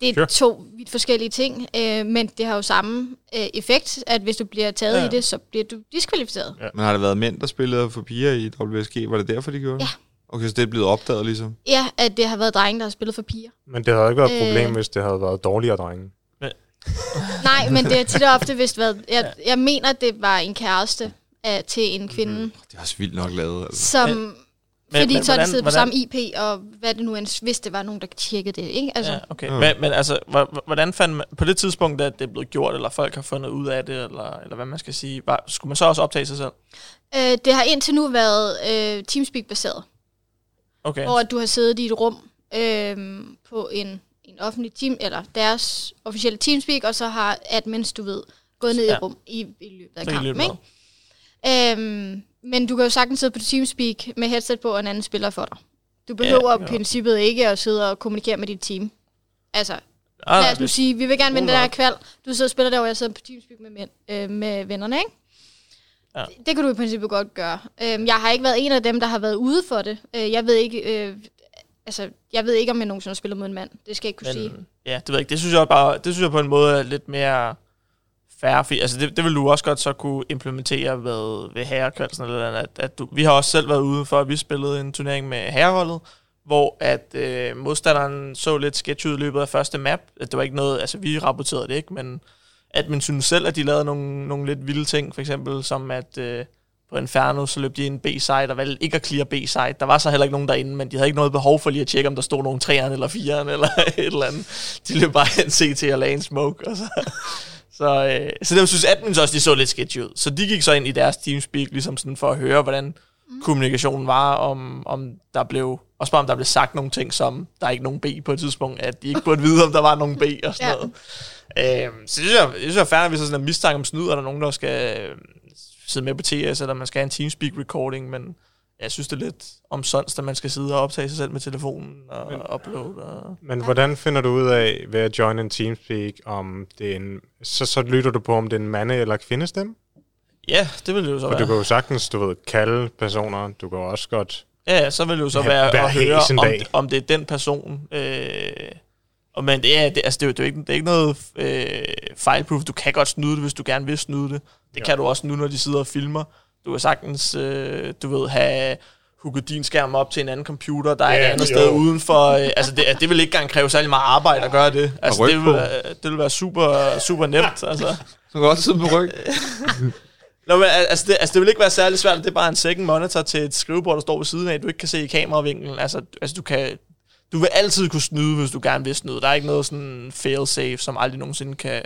det er Sure. to vidt forskellige ting, øh, men det har jo samme øh, effekt, at hvis du bliver taget Ja. ja. i det, så bliver du diskvalificeret. Ja. Men har det været mænd, der spillede for piger i WSG? Var det derfor, de gjorde det? Ja. Okay, så det er blevet opdaget ligesom? Ja, at det har været drenge, der har spillet for piger. Men det havde ikke været et Øh. problem, hvis det havde været dårligere drenge. Nej, men det har tit og ofte vist været... Jeg, jeg mener, det var en kæreste af, til en kvinde, mm. Det er også vildt nok lavet, altså. som... Men- Men, fordi men så har de hvordan- siddet på samme IP, og hvad det nu end, hvis det var nogen, der tjekkede det, ikke? Altså, Ja, okay. Ja. Men, men altså, hvor- hvordan fandt man, på det tidspunkt, at det er blevet gjort, eller folk har fundet ud af det, eller, eller hvad man skal sige, var, skulle man så også optage sig selv? øh, det har indtil nu været øh, Teamspeak-baseret, Okay. hvor at du har siddet i et rum øh, på en, en offentlig team, eller deres officielle Teamspeak, og så har admins, du ved, gået ned ja. i rum i, i løbet af Så kampen, ikke? Øhm, men du kan jo sagtens sidde på Teamspeak med headset på, og en anden spiller for dig. Du behøver Ja, ja, i princippet ikke at sidde og kommunikere med dit team. Altså, Ah, lad os nu det- sige, vi vil gerne vinde den her kval. Du sidder og spiller der, og jeg sidder på Teamspeak med, mænd, øh, med vennerne, ikke? Ja. Det, det kan du i princippet godt gøre. Øhm, jeg har ikke været en af dem, der har været ude for det. Øh, jeg ved ikke... Øh, altså, jeg ved ikke, om jeg nogensinde har spillet mod en mand. Det skal jeg ikke kunne sige. Men, ja, det ved jeg ikke. Det synes jeg bare, det synes jeg på en måde er lidt mere færre. Fordi, altså det, det vil du også godt så kunne implementere ved, ved herrekvalsen eller andet. At, at du, vi har også selv været ude for, at vi spillede en turnering med herreholdet, hvor at øh, modstanderen så lidt sketch ud i løbet af første map. At det var ikke noget, altså vi rapporterede det ikke, men at man synes selv, at de lavede nogle, nogle lidt vilde ting, for eksempel som at øh, på Inferno, så løb de ind B-site og valgte ikke at clear B-site. Der var så heller ikke nogen derinde, men de havde ikke noget behov for lige at tjekke, om der stod nogen 3'eren eller 4'eren eller et eller andet. De løb bare en CT og lagde en smoke. Og så, så, øh, så dem synes admins også, de så lidt sketchy ud. Så de gik så ind i deres teamspeak, ligesom sådan for at høre, hvordan mm. kommunikationen var, om, om der blev, også bare om der blev sagt nogle ting, som der er ikke nogen B på et tidspunkt, at de ikke burde vide, om der var nogen B og sådan Ja. noget. Øhm, så det synes jeg, det synes jeg er fair, hvis der sådan er mistanke om snyd, og der er nogen, der skal øh, sidde med på TS, eller man skal have en Teamspeak recording, men jeg synes, det er lidt omsonst, at man skal sidde og optage sig selv med telefonen og Men- uploade. Og... Men hvordan finder du ud af, ved at join en Teamspeak, om det er en... Så, så lytter du på, om det er en mande- eller kvindestemme? Ja, det vil det jo så For være. du kan jo sagtens, du ved, kalde personer. Du kan jo også godt... Ja, så vil det jo så Ja, være at høre, om, dag. om det er den person. Øh, og men det er, det, altså, det, er jo, det, er jo ikke, det er ikke noget øh, fejlproof. Du kan godt snyde det, hvis du gerne vil snyde det. Det ja. kan du også nu, når de sidder og filmer. Du kan sagtens, øh, du ved, have hugget din skærm op til en anden computer, der er et andet jo. sted udenfor. Øh, altså, det, det vil ikke engang kræve særlig meget arbejde at gøre det. Altså, det, vil, det vil være super, super nemt. Altså. Så kan også sidde på ryg. Nå, men al- altså det, altså det vil ikke være særlig svært, det er bare en second monitor til et skrivebord, der står ved siden af, du ikke kan se i kameravinklen. Altså, altså du kan, du vil altid kunne snyde, hvis du gerne vil snyde. Der er ikke noget sådan fail-safe, som aldrig nogensinde kan,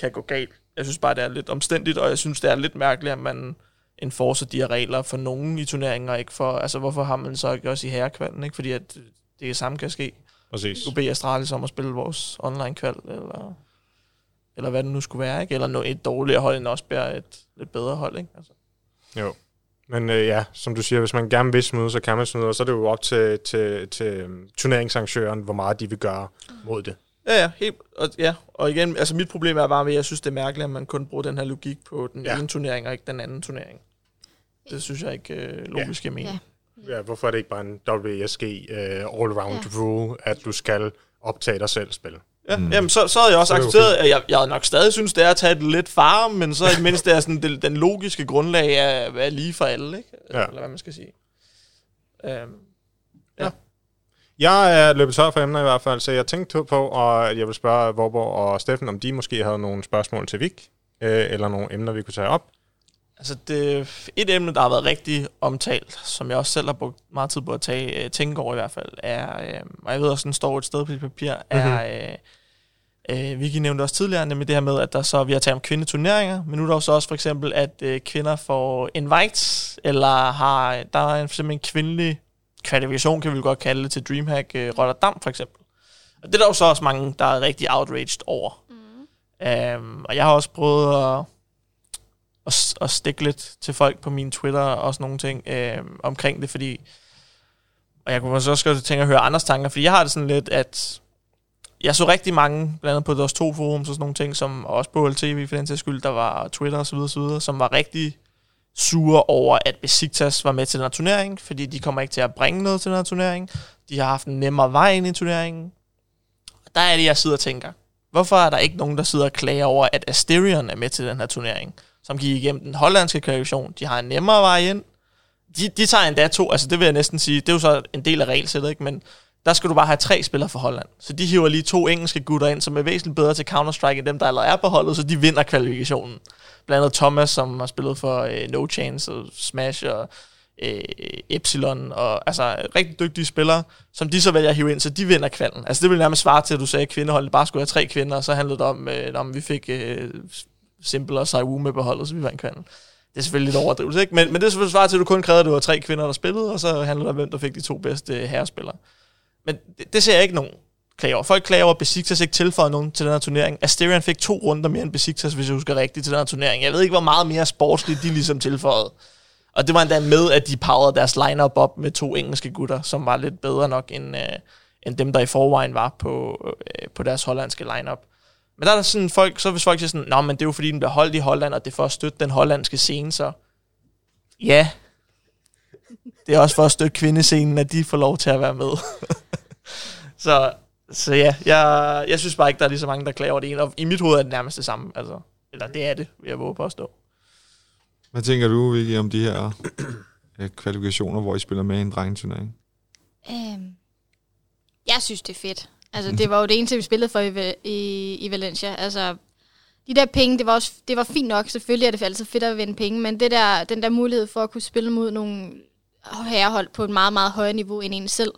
kan gå galt. Jeg synes bare, det er lidt omstændigt, og jeg synes, det er lidt mærkeligt, at man enforcer de her regler for nogen i turneringen, og ikke for, altså hvorfor har man så ikke også i herrekvalden, ikke? Fordi at det samme kan ske. Præcis. Du bede Astralis om at spille vores online-kval, eller, eller hvad det nu skulle være, ikke? Eller nå- et dårligere hold end Osbjerg, et lidt bedre hold, ikke? Altså. Jo. Men øh, ja, som du siger, hvis man gerne vil snyde, så kan man snyde, og så er det jo op til, til, til øhm, turneringsarrangøren, hvor meget de vil gøre mod det. Ja, ja, helt, og, ja, og igen, altså mit problem er bare, at jeg synes, det er mærkeligt, at man kun bruger den her logik på den ja. ene turnering, og ikke den anden turnering. Det synes jeg ikke øh, logisk, jeg mener. Ja. Ja, hvorfor er det ikke bare en WSG uh, all-round ja. rule, at du skal optage dig selv spille? Ja, mm. jamen så, så havde jeg også Så er det accepteret, at jeg, jeg nok stadig synes, det er at tage det lidt far, men så i det mindste er sådan, det, den logiske grundlag er, er lige for alle, ikke? Ja. Eller hvad man skal sige. Um, Jeg er løbet tør for emner i hvert fald, så jeg tænkte på, og jeg vil spørge Vorborg og Steffen, om de måske havde nogle spørgsmål til Vik, øh, eller nogle emner, vi kunne tage op. Altså, det, et emne, der har været rigtig omtalt, som jeg også selv har brugt meget tid på at tage, øh, tænke over i hvert fald, er, øh, og jeg ved også, den står et sted på dit papir, er, øh, Øh, Vicky nævnte også tidligere, nemlig det her med, at der så, vi har talt om kvindeturneringer, men nu er der også, også for eksempel, at øh, kvinder får invites, eller har, der er en, simpelthen en kvindelig kvalifikation, kan vi godt kalde det, til Dreamhack øh, Rotterdam for eksempel. Og det er der jo så også mange, der er rigtig outraged over. Mm. Øhm, og jeg har også prøvet at, at, at stikke lidt til folk på min Twitter og sådan nogle ting øh, omkring det, fordi og jeg kunne også godt tænke at høre andres tanker, fordi jeg har det sådan lidt, at jeg så rigtig mange, blandt andet på deres to forum og sådan nogle ting, som også på LTV for den til skyld, der var Twitter og så videre, så videre, som var rigtig sure over, at Besiktas var med til den her turnering, fordi de kommer ikke til at bringe noget til den her turnering. De har haft en nemmere vej ind i turneringen. Og der er det, jeg sidder og tænker, hvorfor er der ikke nogen, der sidder og klager over, at Asterion er med til den her turnering, som gik igennem den hollandske kvalifikation. De har en nemmere vej ind. De, de tager endda to, altså det vil jeg næsten sige, det er jo så en del af regelsættet, ikke? men der skal du bare have tre spillere for Holland. Så de hiver lige to engelske gutter ind, som er væsentligt bedre til Counter-Strike end dem, der allerede er på holdet, så de vinder kvalifikationen. Blandt andet Thomas, som har spillet for øh, No Chance og Smash og øh, Epsilon, og altså rigtig dygtige spillere, som de så vælger at hive ind, så de vinder kvalden. Altså det vil nærmest svare til, at du sagde, at kvindeholdet bare skulle have tre kvinder, og så handlede det om, øh, om vi fik øh, Simple og Saiwu med på holdet, så vi vandt kvalden. Det er selvfølgelig lidt overdrivelse, ikke? Men, men det er selvfølgelig svaret til, at du kun krævede, at det var tre kvinder, der spillede, og så handler det om, hvem der fik de to bedste øh, herrespillere. Men det, det ser jeg ikke nogen klage over. Folk klager over, at Besiktas ikke tilføjede nogen til den her turnering. Asterion fik to runder mere end Besiktas, hvis jeg husker rigtigt, til den her turnering. Jeg ved ikke, hvor meget mere sportsligt de ligesom tilføjede. Og det var endda med, at de powerede deres lineup op med to engelske gutter, som var lidt bedre nok end, øh, end dem, der i forvejen var på, øh, på deres hollandske lineup. Men der er der sådan folk, så hvis folk siger sådan, Nå, men det er jo fordi, den bliver holdt i Holland, og det er for at støtte den hollandske scene, så ja, det er også for at støtte kvindescenen, at de får lov til at være med. så, så ja, jeg, jeg synes bare ikke, der er lige så mange, der klager over det ene. Og i mit hoved er det nærmest det samme. Altså, eller det er det, vil jeg våge på at stå. Hvad tænker du, Vicky, om de her øh, kvalifikationer, hvor I spiller med i en drengeturnering? Øhm, jeg synes, det er fedt. Altså, det var jo det eneste, vi spillede for i, i, i Valencia. Altså, de der penge, det var, også, det var fint nok. Selvfølgelig er det altid fedt at vinde penge, men det der, den der mulighed for at kunne spille mod nogle herrehold på et meget, meget højere niveau end en selv.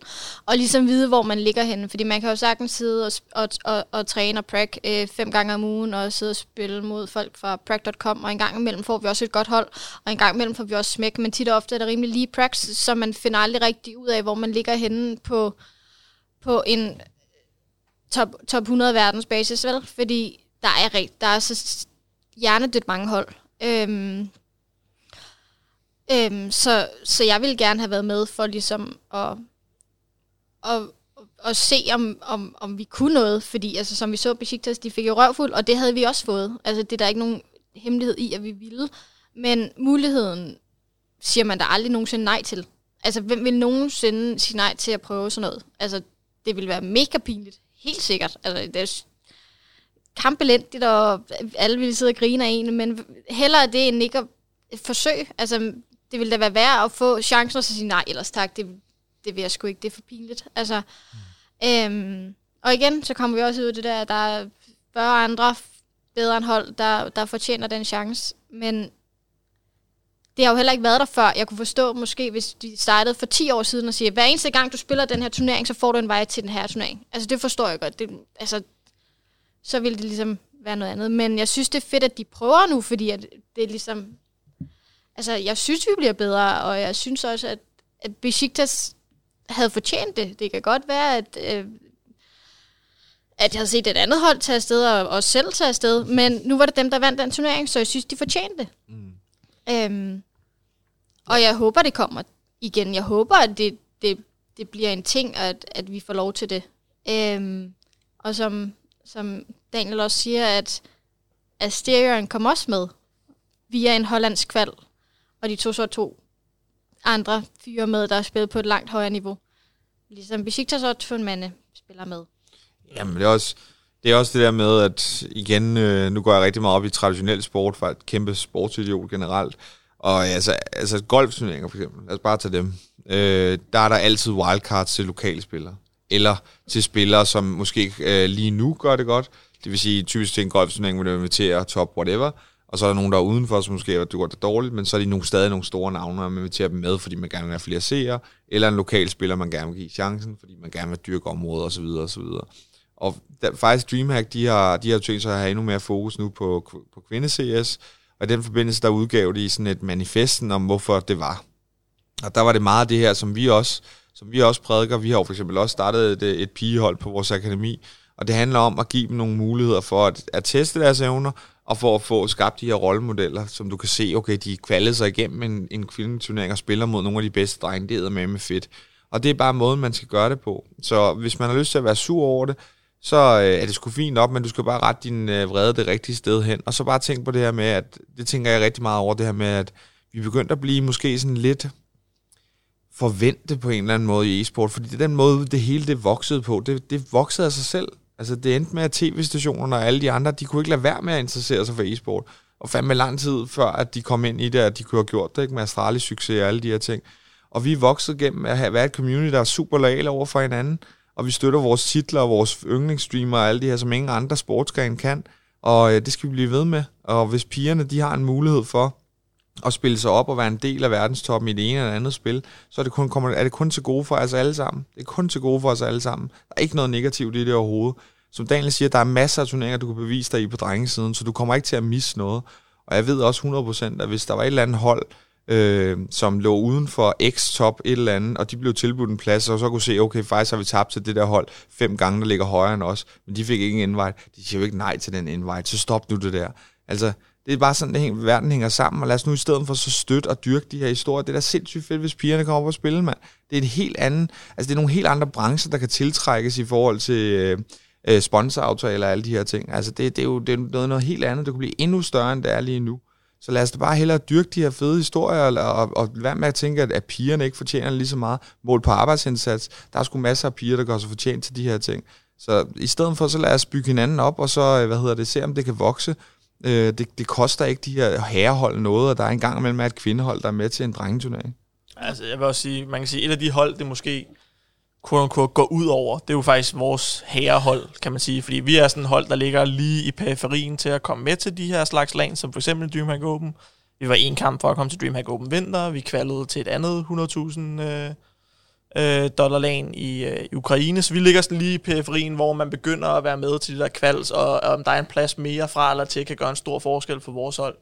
Og ligesom vide, hvor man ligger henne. Fordi man kan jo sagtens sidde og, og, og, og træne og prac øh, fem gange om ugen, og sidde og spille mod folk fra prac.com, og en gang imellem får vi også et godt hold, og en gang imellem får vi også smæk, men tit og ofte er det rimelig lige prac, så man finder aldrig rigtig ud af, hvor man ligger henne på, på en top, top 100 verdensbasis, vel? Fordi der er, rigt, der er så hjernedødt mange hold. Øhm, øhm, så, så jeg ville gerne have været med for ligesom at, at, at se, om, om, om vi kunne noget. Fordi altså, som vi så Besiktas, de fik jo røvfuld, og det havde vi også fået. Altså, det er der ikke nogen hemmelighed i, at vi ville. Men muligheden siger man der aldrig nogensinde nej til. Altså, hvem vil nogensinde sige nej til at prøve sådan noget? Altså, det ville være mega pinligt. Helt sikkert. Altså, det er kampelendigt, og alle ville sidde og grine af en, men hellere det end ikke at forsøge. Altså, det ville da være værd at få chancen og så sige, nej, ellers tak, det, det vil jeg sgu ikke, det er for pinligt. Altså, mm. øhm, og igen, så kommer vi også ud af det der, der er 40 andre bedre end hold, der, der fortjener den chance, men det har jo heller ikke været der før. Jeg kunne forstå måske, hvis de startede for 10 år siden og siger, hver eneste gang du spiller den her turnering, så får du en vej til den her turnering. Altså det forstår jeg godt. Det, altså, så ville det ligesom være noget andet. Men jeg synes, det er fedt, at de prøver nu, fordi at det er ligesom... Altså, jeg synes, vi bliver bedre, og jeg synes også, at, at Besiktas havde fortjent det. Det kan godt være, at, øh, at jeg havde set et andet hold tage afsted, og, og selv tage afsted, men nu var det dem, der vandt den turnering, så jeg synes, de fortjente det. Mm. Øhm, og jeg håber, det kommer igen. Jeg håber, at det, det, det bliver en ting, at, at vi får lov til det. Øhm, og som, som Daniel også siger, at Asterion kom også med via en hollandsk kval, og de tog så to andre fyre med, der spillede på et langt højere niveau. Ligesom Besiktas og Tvundmande spiller med. Jamen, det er også det, er også det der med, at igen, øh, nu går jeg rigtig meget op i traditionel sport, for et kæmpe sportsidiot generelt, og altså, altså golfturneringer for eksempel, lad os bare tage dem. Øh, der er der altid wildcards til lokale spillere. Eller til spillere, som måske øh, lige nu gør det godt. Det vil sige, typisk til en golfturnering, hvor du inviterer top whatever. Og så er der nogen, der er udenfor, som måske det gjort det dårligt, men så er de nogle, stadig nogle store navne, og man inviterer dem med, fordi man gerne vil have flere seere, eller en lokal spiller, man gerne vil give chancen, fordi man gerne vil dyrke områder osv. osv. Og der, faktisk DreamHack, de har, de har tænkt sig at have endnu mere fokus nu på, på kvinde-CS, og i den forbindelse, der udgav de sådan et manifesten om, hvorfor det var. Og der var det meget af det her, som vi også, som vi også prædiker. Vi har jo for eksempel også startet et, et pigehold på vores akademi, og det handler om at give dem nogle muligheder for at, at teste deres evner, og for at få skabt de her rollemodeller, som du kan se, okay, de kvalder sig igennem en, en kvindeturnering og spiller mod nogle af de bedste drenge, det er med med fedt. Og det er bare måden, man skal gøre det på. Så hvis man har lyst til at være sur over det, så øh, er det sgu fint op, men du skal bare rette din øh, vrede det rigtige sted hen. Og så bare tænk på det her med, at det tænker jeg rigtig meget over, det her med, at vi begyndte at blive måske sådan lidt forvente på en eller anden måde i e-sport, fordi det er den måde, det hele det voksede på. Det, det voksede af sig selv. Altså det endte med, at tv-stationerne og alle de andre, de kunne ikke lade være med at interessere sig for e-sport. Og fandme lang tid før, at de kom ind i det, at de kunne have gjort det, ikke? med Astralis succes og alle de her ting. Og vi er vokset gennem at have været et community, der er super lojal over for hinanden, og vi støtter vores titler og vores yndlingsstreamer og alle de her, som ingen andre sportsgrene kan. Og øh, det skal vi blive ved med. Og hvis pigerne de har en mulighed for at spille sig op og være en del af verdenstoppen i det ene eller andet spil, så er det kun, kommer, er det kun til gode for os alle sammen. Det er kun til gode for os alle sammen. Der er ikke noget negativt i det overhovedet. Som Daniel siger, der er masser af turneringer, du kan bevise dig i på drengesiden, så du kommer ikke til at misse noget. Og jeg ved også 100%, at hvis der var et eller andet hold, øh, som lå uden for X-top et eller andet, og de blev tilbudt en plads, og så kunne se, okay, faktisk har vi tabt til det der hold fem gange, der ligger højere end os, men de fik ikke en invite. De siger jo ikke nej til den invite, så stop nu det der. Altså, det er bare sådan, at verden hænger sammen, og lad os nu i stedet for så støtte og dyrke de her historier. Det er da sindssygt fedt, hvis pigerne kommer op og spiller, mand. Det er en helt anden, altså det er nogle helt andre brancher, der kan tiltrækkes i forhold til øh, øh sponsoraftaler og alle de her ting. Altså det, det er jo det er noget, noget helt andet. Det kunne blive endnu større, end det er lige nu. Så lad os da bare hellere dyrke de her fede historier, og, og, og være med at tænke, at, at pigerne ikke fortjener lige så meget mål på arbejdsindsats. Der er sgu masser af piger, der gør sig fortjent til de her ting. Så i stedet for, så lad os bygge hinanden op, og så, øh, hvad hedder det, se om det kan vokse. Øh, det, det koster ikke de her herrehold noget, og der er en gang imellem et kvindehold, der er med til en drengeturnering. Altså, jeg vil også sige, man kan sige, et af de hold, det måske quote unquote, går ud over, det er jo faktisk vores herrehold, kan man sige. Fordi vi er sådan et hold, der ligger lige i periferien til at komme med til de her slags lag, som for eksempel Dreamhack Open. Vi var en kamp for at komme til Dreamhack Open Vinter. Vi kvalede til et andet 100.000 øh, øh, dollar land i, øh, i Ukraine. Så vi ligger sådan lige i periferien, hvor man begynder at være med til de der kvals, og, og om der er en plads mere fra eller til, kan gøre en stor forskel for vores hold.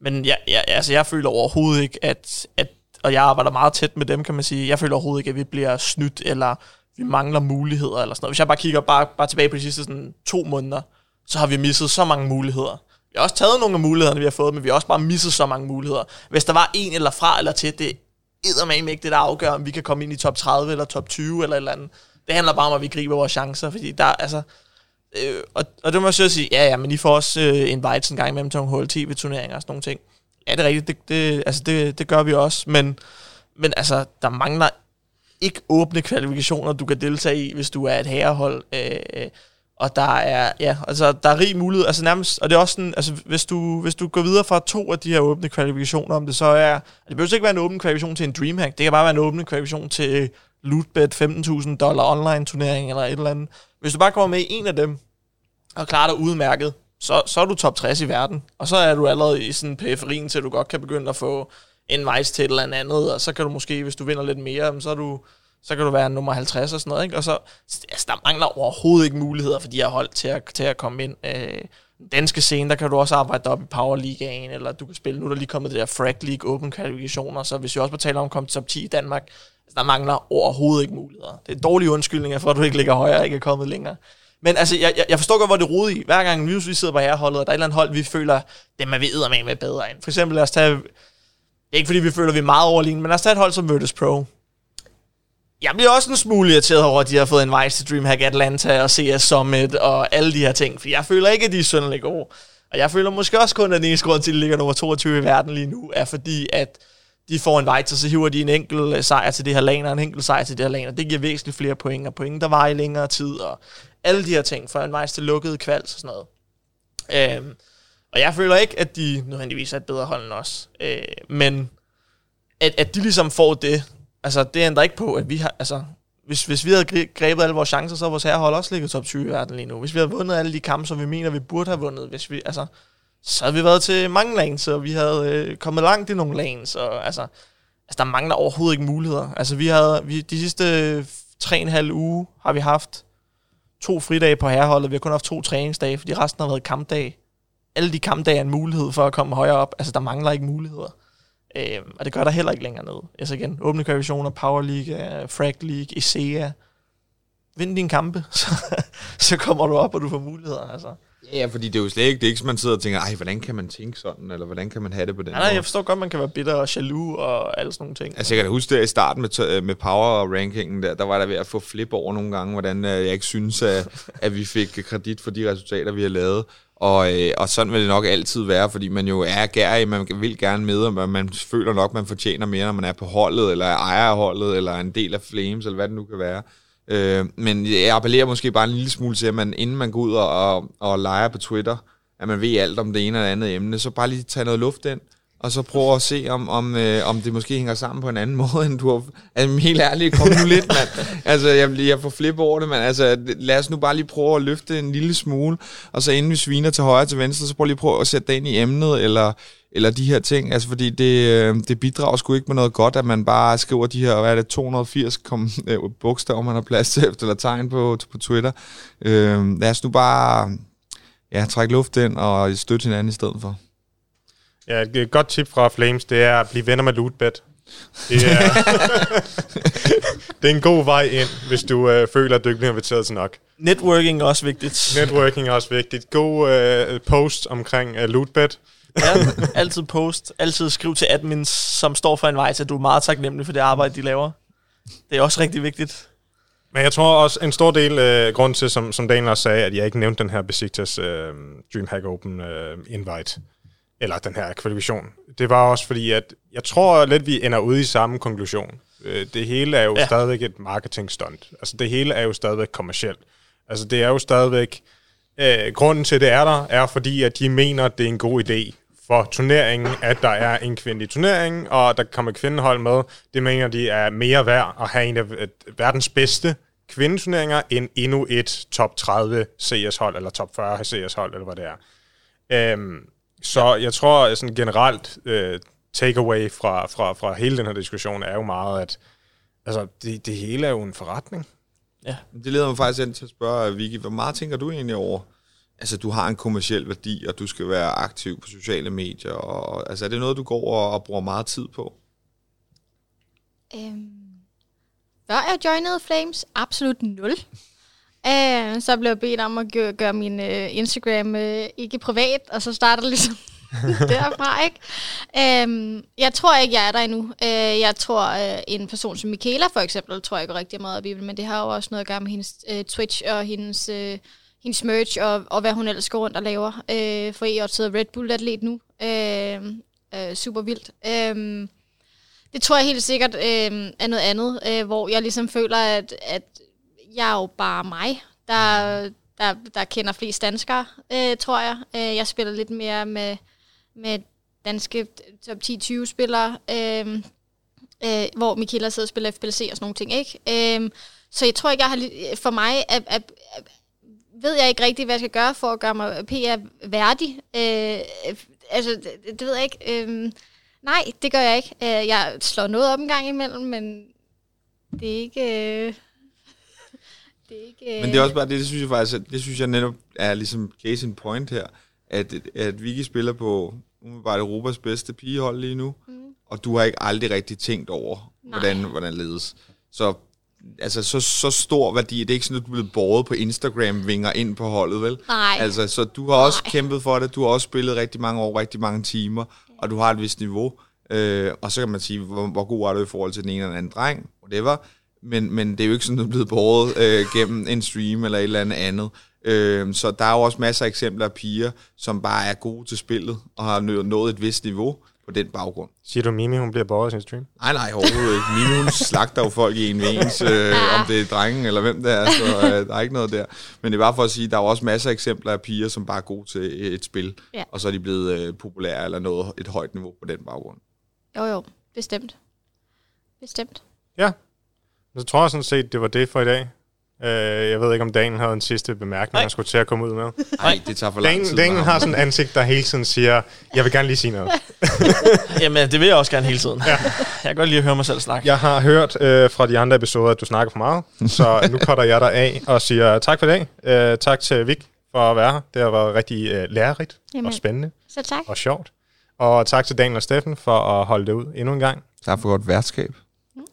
Men jeg, jeg, altså, jeg føler overhovedet ikke, at, at og jeg arbejder meget tæt med dem, kan man sige. Jeg føler overhovedet ikke, at vi bliver snydt, eller vi mangler muligheder, eller sådan noget. Hvis jeg bare kigger bare, bare tilbage på de sidste sådan, to måneder, så har vi misset så mange muligheder. Vi har også taget nogle af mulighederne, vi har fået, men vi har også bare misset så mange muligheder. Hvis der var en eller fra eller til, det er ikke det, der afgør, om vi kan komme ind i top 30 eller top 20 eller et eller andet. Det handler bare om, at vi griber vores chancer, fordi der, altså, øh, og, og det må jeg så sige, ja, ja, men I får også øh, invites en gang imellem til nogle HLTV-turneringer og sådan nogle ting. Ja, det er rigtigt, det, det, altså det, det gør vi også, men, men altså, der mangler ikke åbne kvalifikationer, du kan deltage i, hvis du er et herrehold. Øh, øh, og der er, ja, altså, der er rig mulighed, altså nærmest, og det er også sådan, altså, hvis du, hvis du går videre fra to af de her åbne kvalifikationer, om det så er, altså, det behøver ikke være en åben kvalifikation til en Dreamhack, det kan bare være en åben kvalifikation til Lootbet 15.000 dollar online turnering eller et eller andet. Hvis du bare kommer med i en af dem, og klarer dig udmærket, så, så er du top 60 i verden. Og så er du allerede i sådan periferien, til du godt kan begynde at få en vejs til et eller andet, og så kan du måske, hvis du vinder lidt mere, så, er du, så kan du være nummer 50 og sådan noget. Ikke? Og så altså, der mangler overhovedet ikke muligheder for de her hold til at, til at komme ind. Øh, den danske scene, der kan du også arbejde op i Power League, eller du kan spille, nu er der lige kommet det der Frag League Open kvalifikationer, så hvis vi også betaler om at komme til top 10 i Danmark, altså, der mangler overhovedet ikke muligheder. Det er dårlige undskyldninger for, at du ikke ligger højere og ikke er kommet længere. Men altså, jeg, jeg, jeg forstår godt, hvor det rode i. Hver gang vi, sidder på herreholdet, og der er et eller andet hold, vi føler, dem er vi med med bedre end. For eksempel, lad os tage... Ikke fordi vi føler, vi er meget overlignende, men lad os tage et hold som Virtus Pro. Jeg bliver også en smule irriteret over, at de har fået en vej til DreamHack Atlanta og CS Summit og alle de her ting, for jeg føler ikke, at de er sønderlig gode. Og jeg føler måske også kun, at den eneste grund til, at de ligger nummer 22 i verden lige nu, er fordi, at de får en vej til, så hiver de en enkelt øh, sejr til det her lane, og en enkelt sejr til det her lane, og det giver væsentligt flere point, og point, der var i længere tid, og alle de her ting, for en vej til lukkede kvals og sådan noget. Øhm, og jeg føler ikke, at de nødvendigvis er et bedre hold end os. Øh, men at, at de ligesom får det, altså det ændrer ikke på, at vi har, altså hvis, hvis vi havde grebet alle vores chancer, så havde vores herrehold også ligget top 20 i verden lige nu. Hvis vi havde vundet alle de kampe, som vi mener, vi burde have vundet, hvis vi, altså, så havde vi været til mange lanes, og vi havde øh, kommet langt i nogle lanes, og altså, altså, der mangler overhovedet ikke muligheder. Altså, vi havde, vi, de sidste øh, tre og en halv uge har vi haft to fridage på herreholdet. Vi har kun haft to træningsdage, fordi resten har været kampdag. Alle de kampdage er en mulighed for at komme højere op. Altså, der mangler ikke muligheder. Øh, og det gør der heller ikke længere ned. Altså igen, åbne kvalifikationer, Power League, øh, Frag League, ISEA. Vind dine kampe, så, så kommer du op, og du får muligheder. Altså. Ja, fordi det er jo slet ikke, det er ikke, man sidder og tænker, ej, hvordan kan man tænke sådan, eller hvordan kan man have det på den Nej, nej, jeg forstår godt, man kan være bitter og jaloux og alle sådan nogle ting. Altså, jeg kan da huske det i starten med, med power-rankingen, der, der var der ved at få flip over nogle gange, hvordan øh, jeg ikke synes, at, at vi fik kredit for de resultater, vi har lavet. Og, øh, og sådan vil det nok altid være, fordi man jo er gærig, man vil gerne med, og man føler nok, man fortjener mere, når man er på holdet, eller er ejer af holdet, eller er en del af Flames, eller hvad det nu kan være. Øh, men jeg appellerer måske bare en lille smule til, at man, inden man går ud og, og, og leger på Twitter, at man ved alt om det ene eller andet emne, så bare lige tage noget luft ind, og så prøve at se, om, om, øh, om det måske hænger sammen på en anden måde, end du har... Altså, helt ærligt, kom nu lidt, mand. Altså, jeg, jeg får flip over det, men altså, lad os nu bare lige prøve at løfte en lille smule, og så inden vi sviner til højre til venstre, så prøv lige at prøve at sætte det ind i emnet, eller, eller de her ting, altså fordi det, øh, det bidrager sgu ikke med noget godt, at man bare skriver de her, hvad er det, 280 kom, øh, bogstaver, man har plads til, eller tegn på, på Twitter. Øh, lad os nu bare ja, trække luft ind og støtte hinanden i stedet for. Ja, et godt tip fra Flames, det er at blive venner med Lootbet. Det er, det er en god vej ind, hvis du øh, føler, at du ikke bliver inviteret til nok. Networking er også vigtigt. Networking er også vigtigt. God øh, post omkring øh, Lootbet. Ja, altid post. Altid skriv til admins, som står for en vej, så du er meget taknemmelig for det arbejde, de laver. Det er også rigtig vigtigt. Men jeg tror også, en stor del øh, grund til, som, som Daniel også sagde, at jeg ikke nævnte den her Besiktas øh, DreamHack Open øh, invite, eller den her kvalifikation, det var også fordi, at jeg tror lidt, vi ender ude i samme konklusion. Øh, det hele er jo ja. stadigvæk et marketing stunt. Altså det hele er jo stadigvæk kommercielt. Altså det er jo stadigvæk, øh, grunden til det er der, er fordi, at de mener, at det er en god idé for turneringen, at der er en kvindelig turnering, og der kommer kvindehold med. Det mener de er mere værd at have en af øh, verdens bedste kvindeturneringer end endnu et top 30 CS-hold, eller top 40 CS-hold, eller hvad det er. Øhm, så jeg tror sådan generelt, øh, takeaway fra, fra, fra hele den her diskussion er jo meget, at altså, det, det hele er jo en forretning. Ja. Det leder mig faktisk ind til at spørge, Vicky, hvor meget tænker du egentlig over, altså du har en kommersiel værdi, og du skal være aktiv på sociale medier, og altså er det noget, du går og, og bruger meget tid på? Øhm, før jeg joinede Flames, absolut nul. Uh, så blev jeg bedt om at gøre, gøre min øh, Instagram øh, ikke privat, og så starter det ligesom derfra, ikke? Um, jeg tror ikke, jeg er der endnu. Uh, jeg tror, øh, en person som Michaela for eksempel, tror jeg går rigtig meget op i, men det har jo også noget at gøre med hendes øh, Twitch og hendes, Øh, hendes merch, og, og hvad hun ellers går rundt og laver. Øh, for jeg sidder Red Bull-atlet nu. Øh, øh, super vildt. Øh, det tror jeg helt sikkert øh, er noget andet, øh, hvor jeg ligesom føler, at, at jeg er jo bare mig, der, der, der kender flest danskere, øh, tror jeg. Øh, jeg spiller lidt mere med, med danske top 10-20 spillere, øh, øh, hvor Michaela sidder og spiller FPLC og sådan nogle ting. Ikke? Øh, så jeg tror ikke, jeg har for mig at, at, at, ved jeg ikke rigtigt, hvad jeg skal gøre for at gøre mig PR værdig. Øh, altså, det, det ved jeg ikke. Øh, nej, det gør jeg ikke. Øh, jeg slår noget op en gang imellem, men det er ikke... Øh, det er ikke... Men det er også bare det, det synes jeg faktisk, det synes jeg netop er ligesom case in point her, at, at Vicky spiller på umiddelbart Europas bedste pigehold lige nu, mm. og du har ikke aldrig rigtig tænkt over, hvordan, hvordan ledes. Så altså, så, så stor værdi. Det er ikke sådan, at du blevet båret på Instagram vinger ind på holdet, vel? Nej. Altså, så du har også Nej. kæmpet for det. Du har også spillet rigtig mange år, rigtig mange timer, og du har et vist niveau. Øh, og så kan man sige, hvor, hvor god er du i forhold til den ene eller anden dreng, whatever. Men, men det er jo ikke sådan, at du er blevet båret øh, gennem en stream eller et eller andet andet. Øh, så der er jo også masser af eksempler af piger, som bare er gode til spillet og har nået et vist niveau på den baggrund. Siger du, Mimi hun bliver båret i sin stream? Nej, nej, overhovedet ikke. Mimi hun slagter jo folk i en ens, øh, om det er drengen eller hvem det er, så øh, der er ikke noget der. Men det er bare for at sige, at der er også masser af eksempler af piger, som bare er gode til et spil, ja. og så er de blevet øh, populære eller nået et højt niveau på den baggrund. Jo, jo, bestemt. Bestemt. Ja, så tror jeg sådan set, det var det for i dag. Øh, jeg ved ikke, om Daniel havde en sidste bemærkning, Nej. han skulle til at komme ud med. Nej, det tager for lang tid. Daniel, har sådan et ansigt, der hele tiden siger, jeg vil gerne lige sige noget. Jamen, det vil jeg også gerne hele tiden. Ja. Jeg kan godt lide at høre mig selv snakke. Jeg har hørt øh, fra de andre episoder, at du snakker for meget, så nu cutter jeg dig af og siger tak for i dag. Øh, tak til Vik for at være her. Det har været rigtig øh, lærerigt Jamen. og spændende Så tak. og sjovt. Og tak til Daniel og Steffen for at holde det ud endnu en gang. Tak for godt værtskab.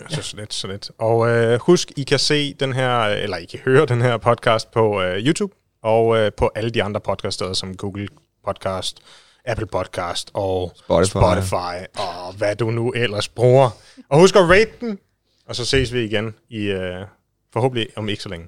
Så, så lidt, så lidt. Og øh, husk, I kan se den her, eller I kan høre den her podcast på øh, YouTube, og øh, på alle de andre podcaststeder, som Google Podcast, Apple Podcast og Spotify. Spotify, og hvad du nu ellers bruger. Og husk at rate den, og så ses vi igen i øh, forhåbentlig om ikke så længe.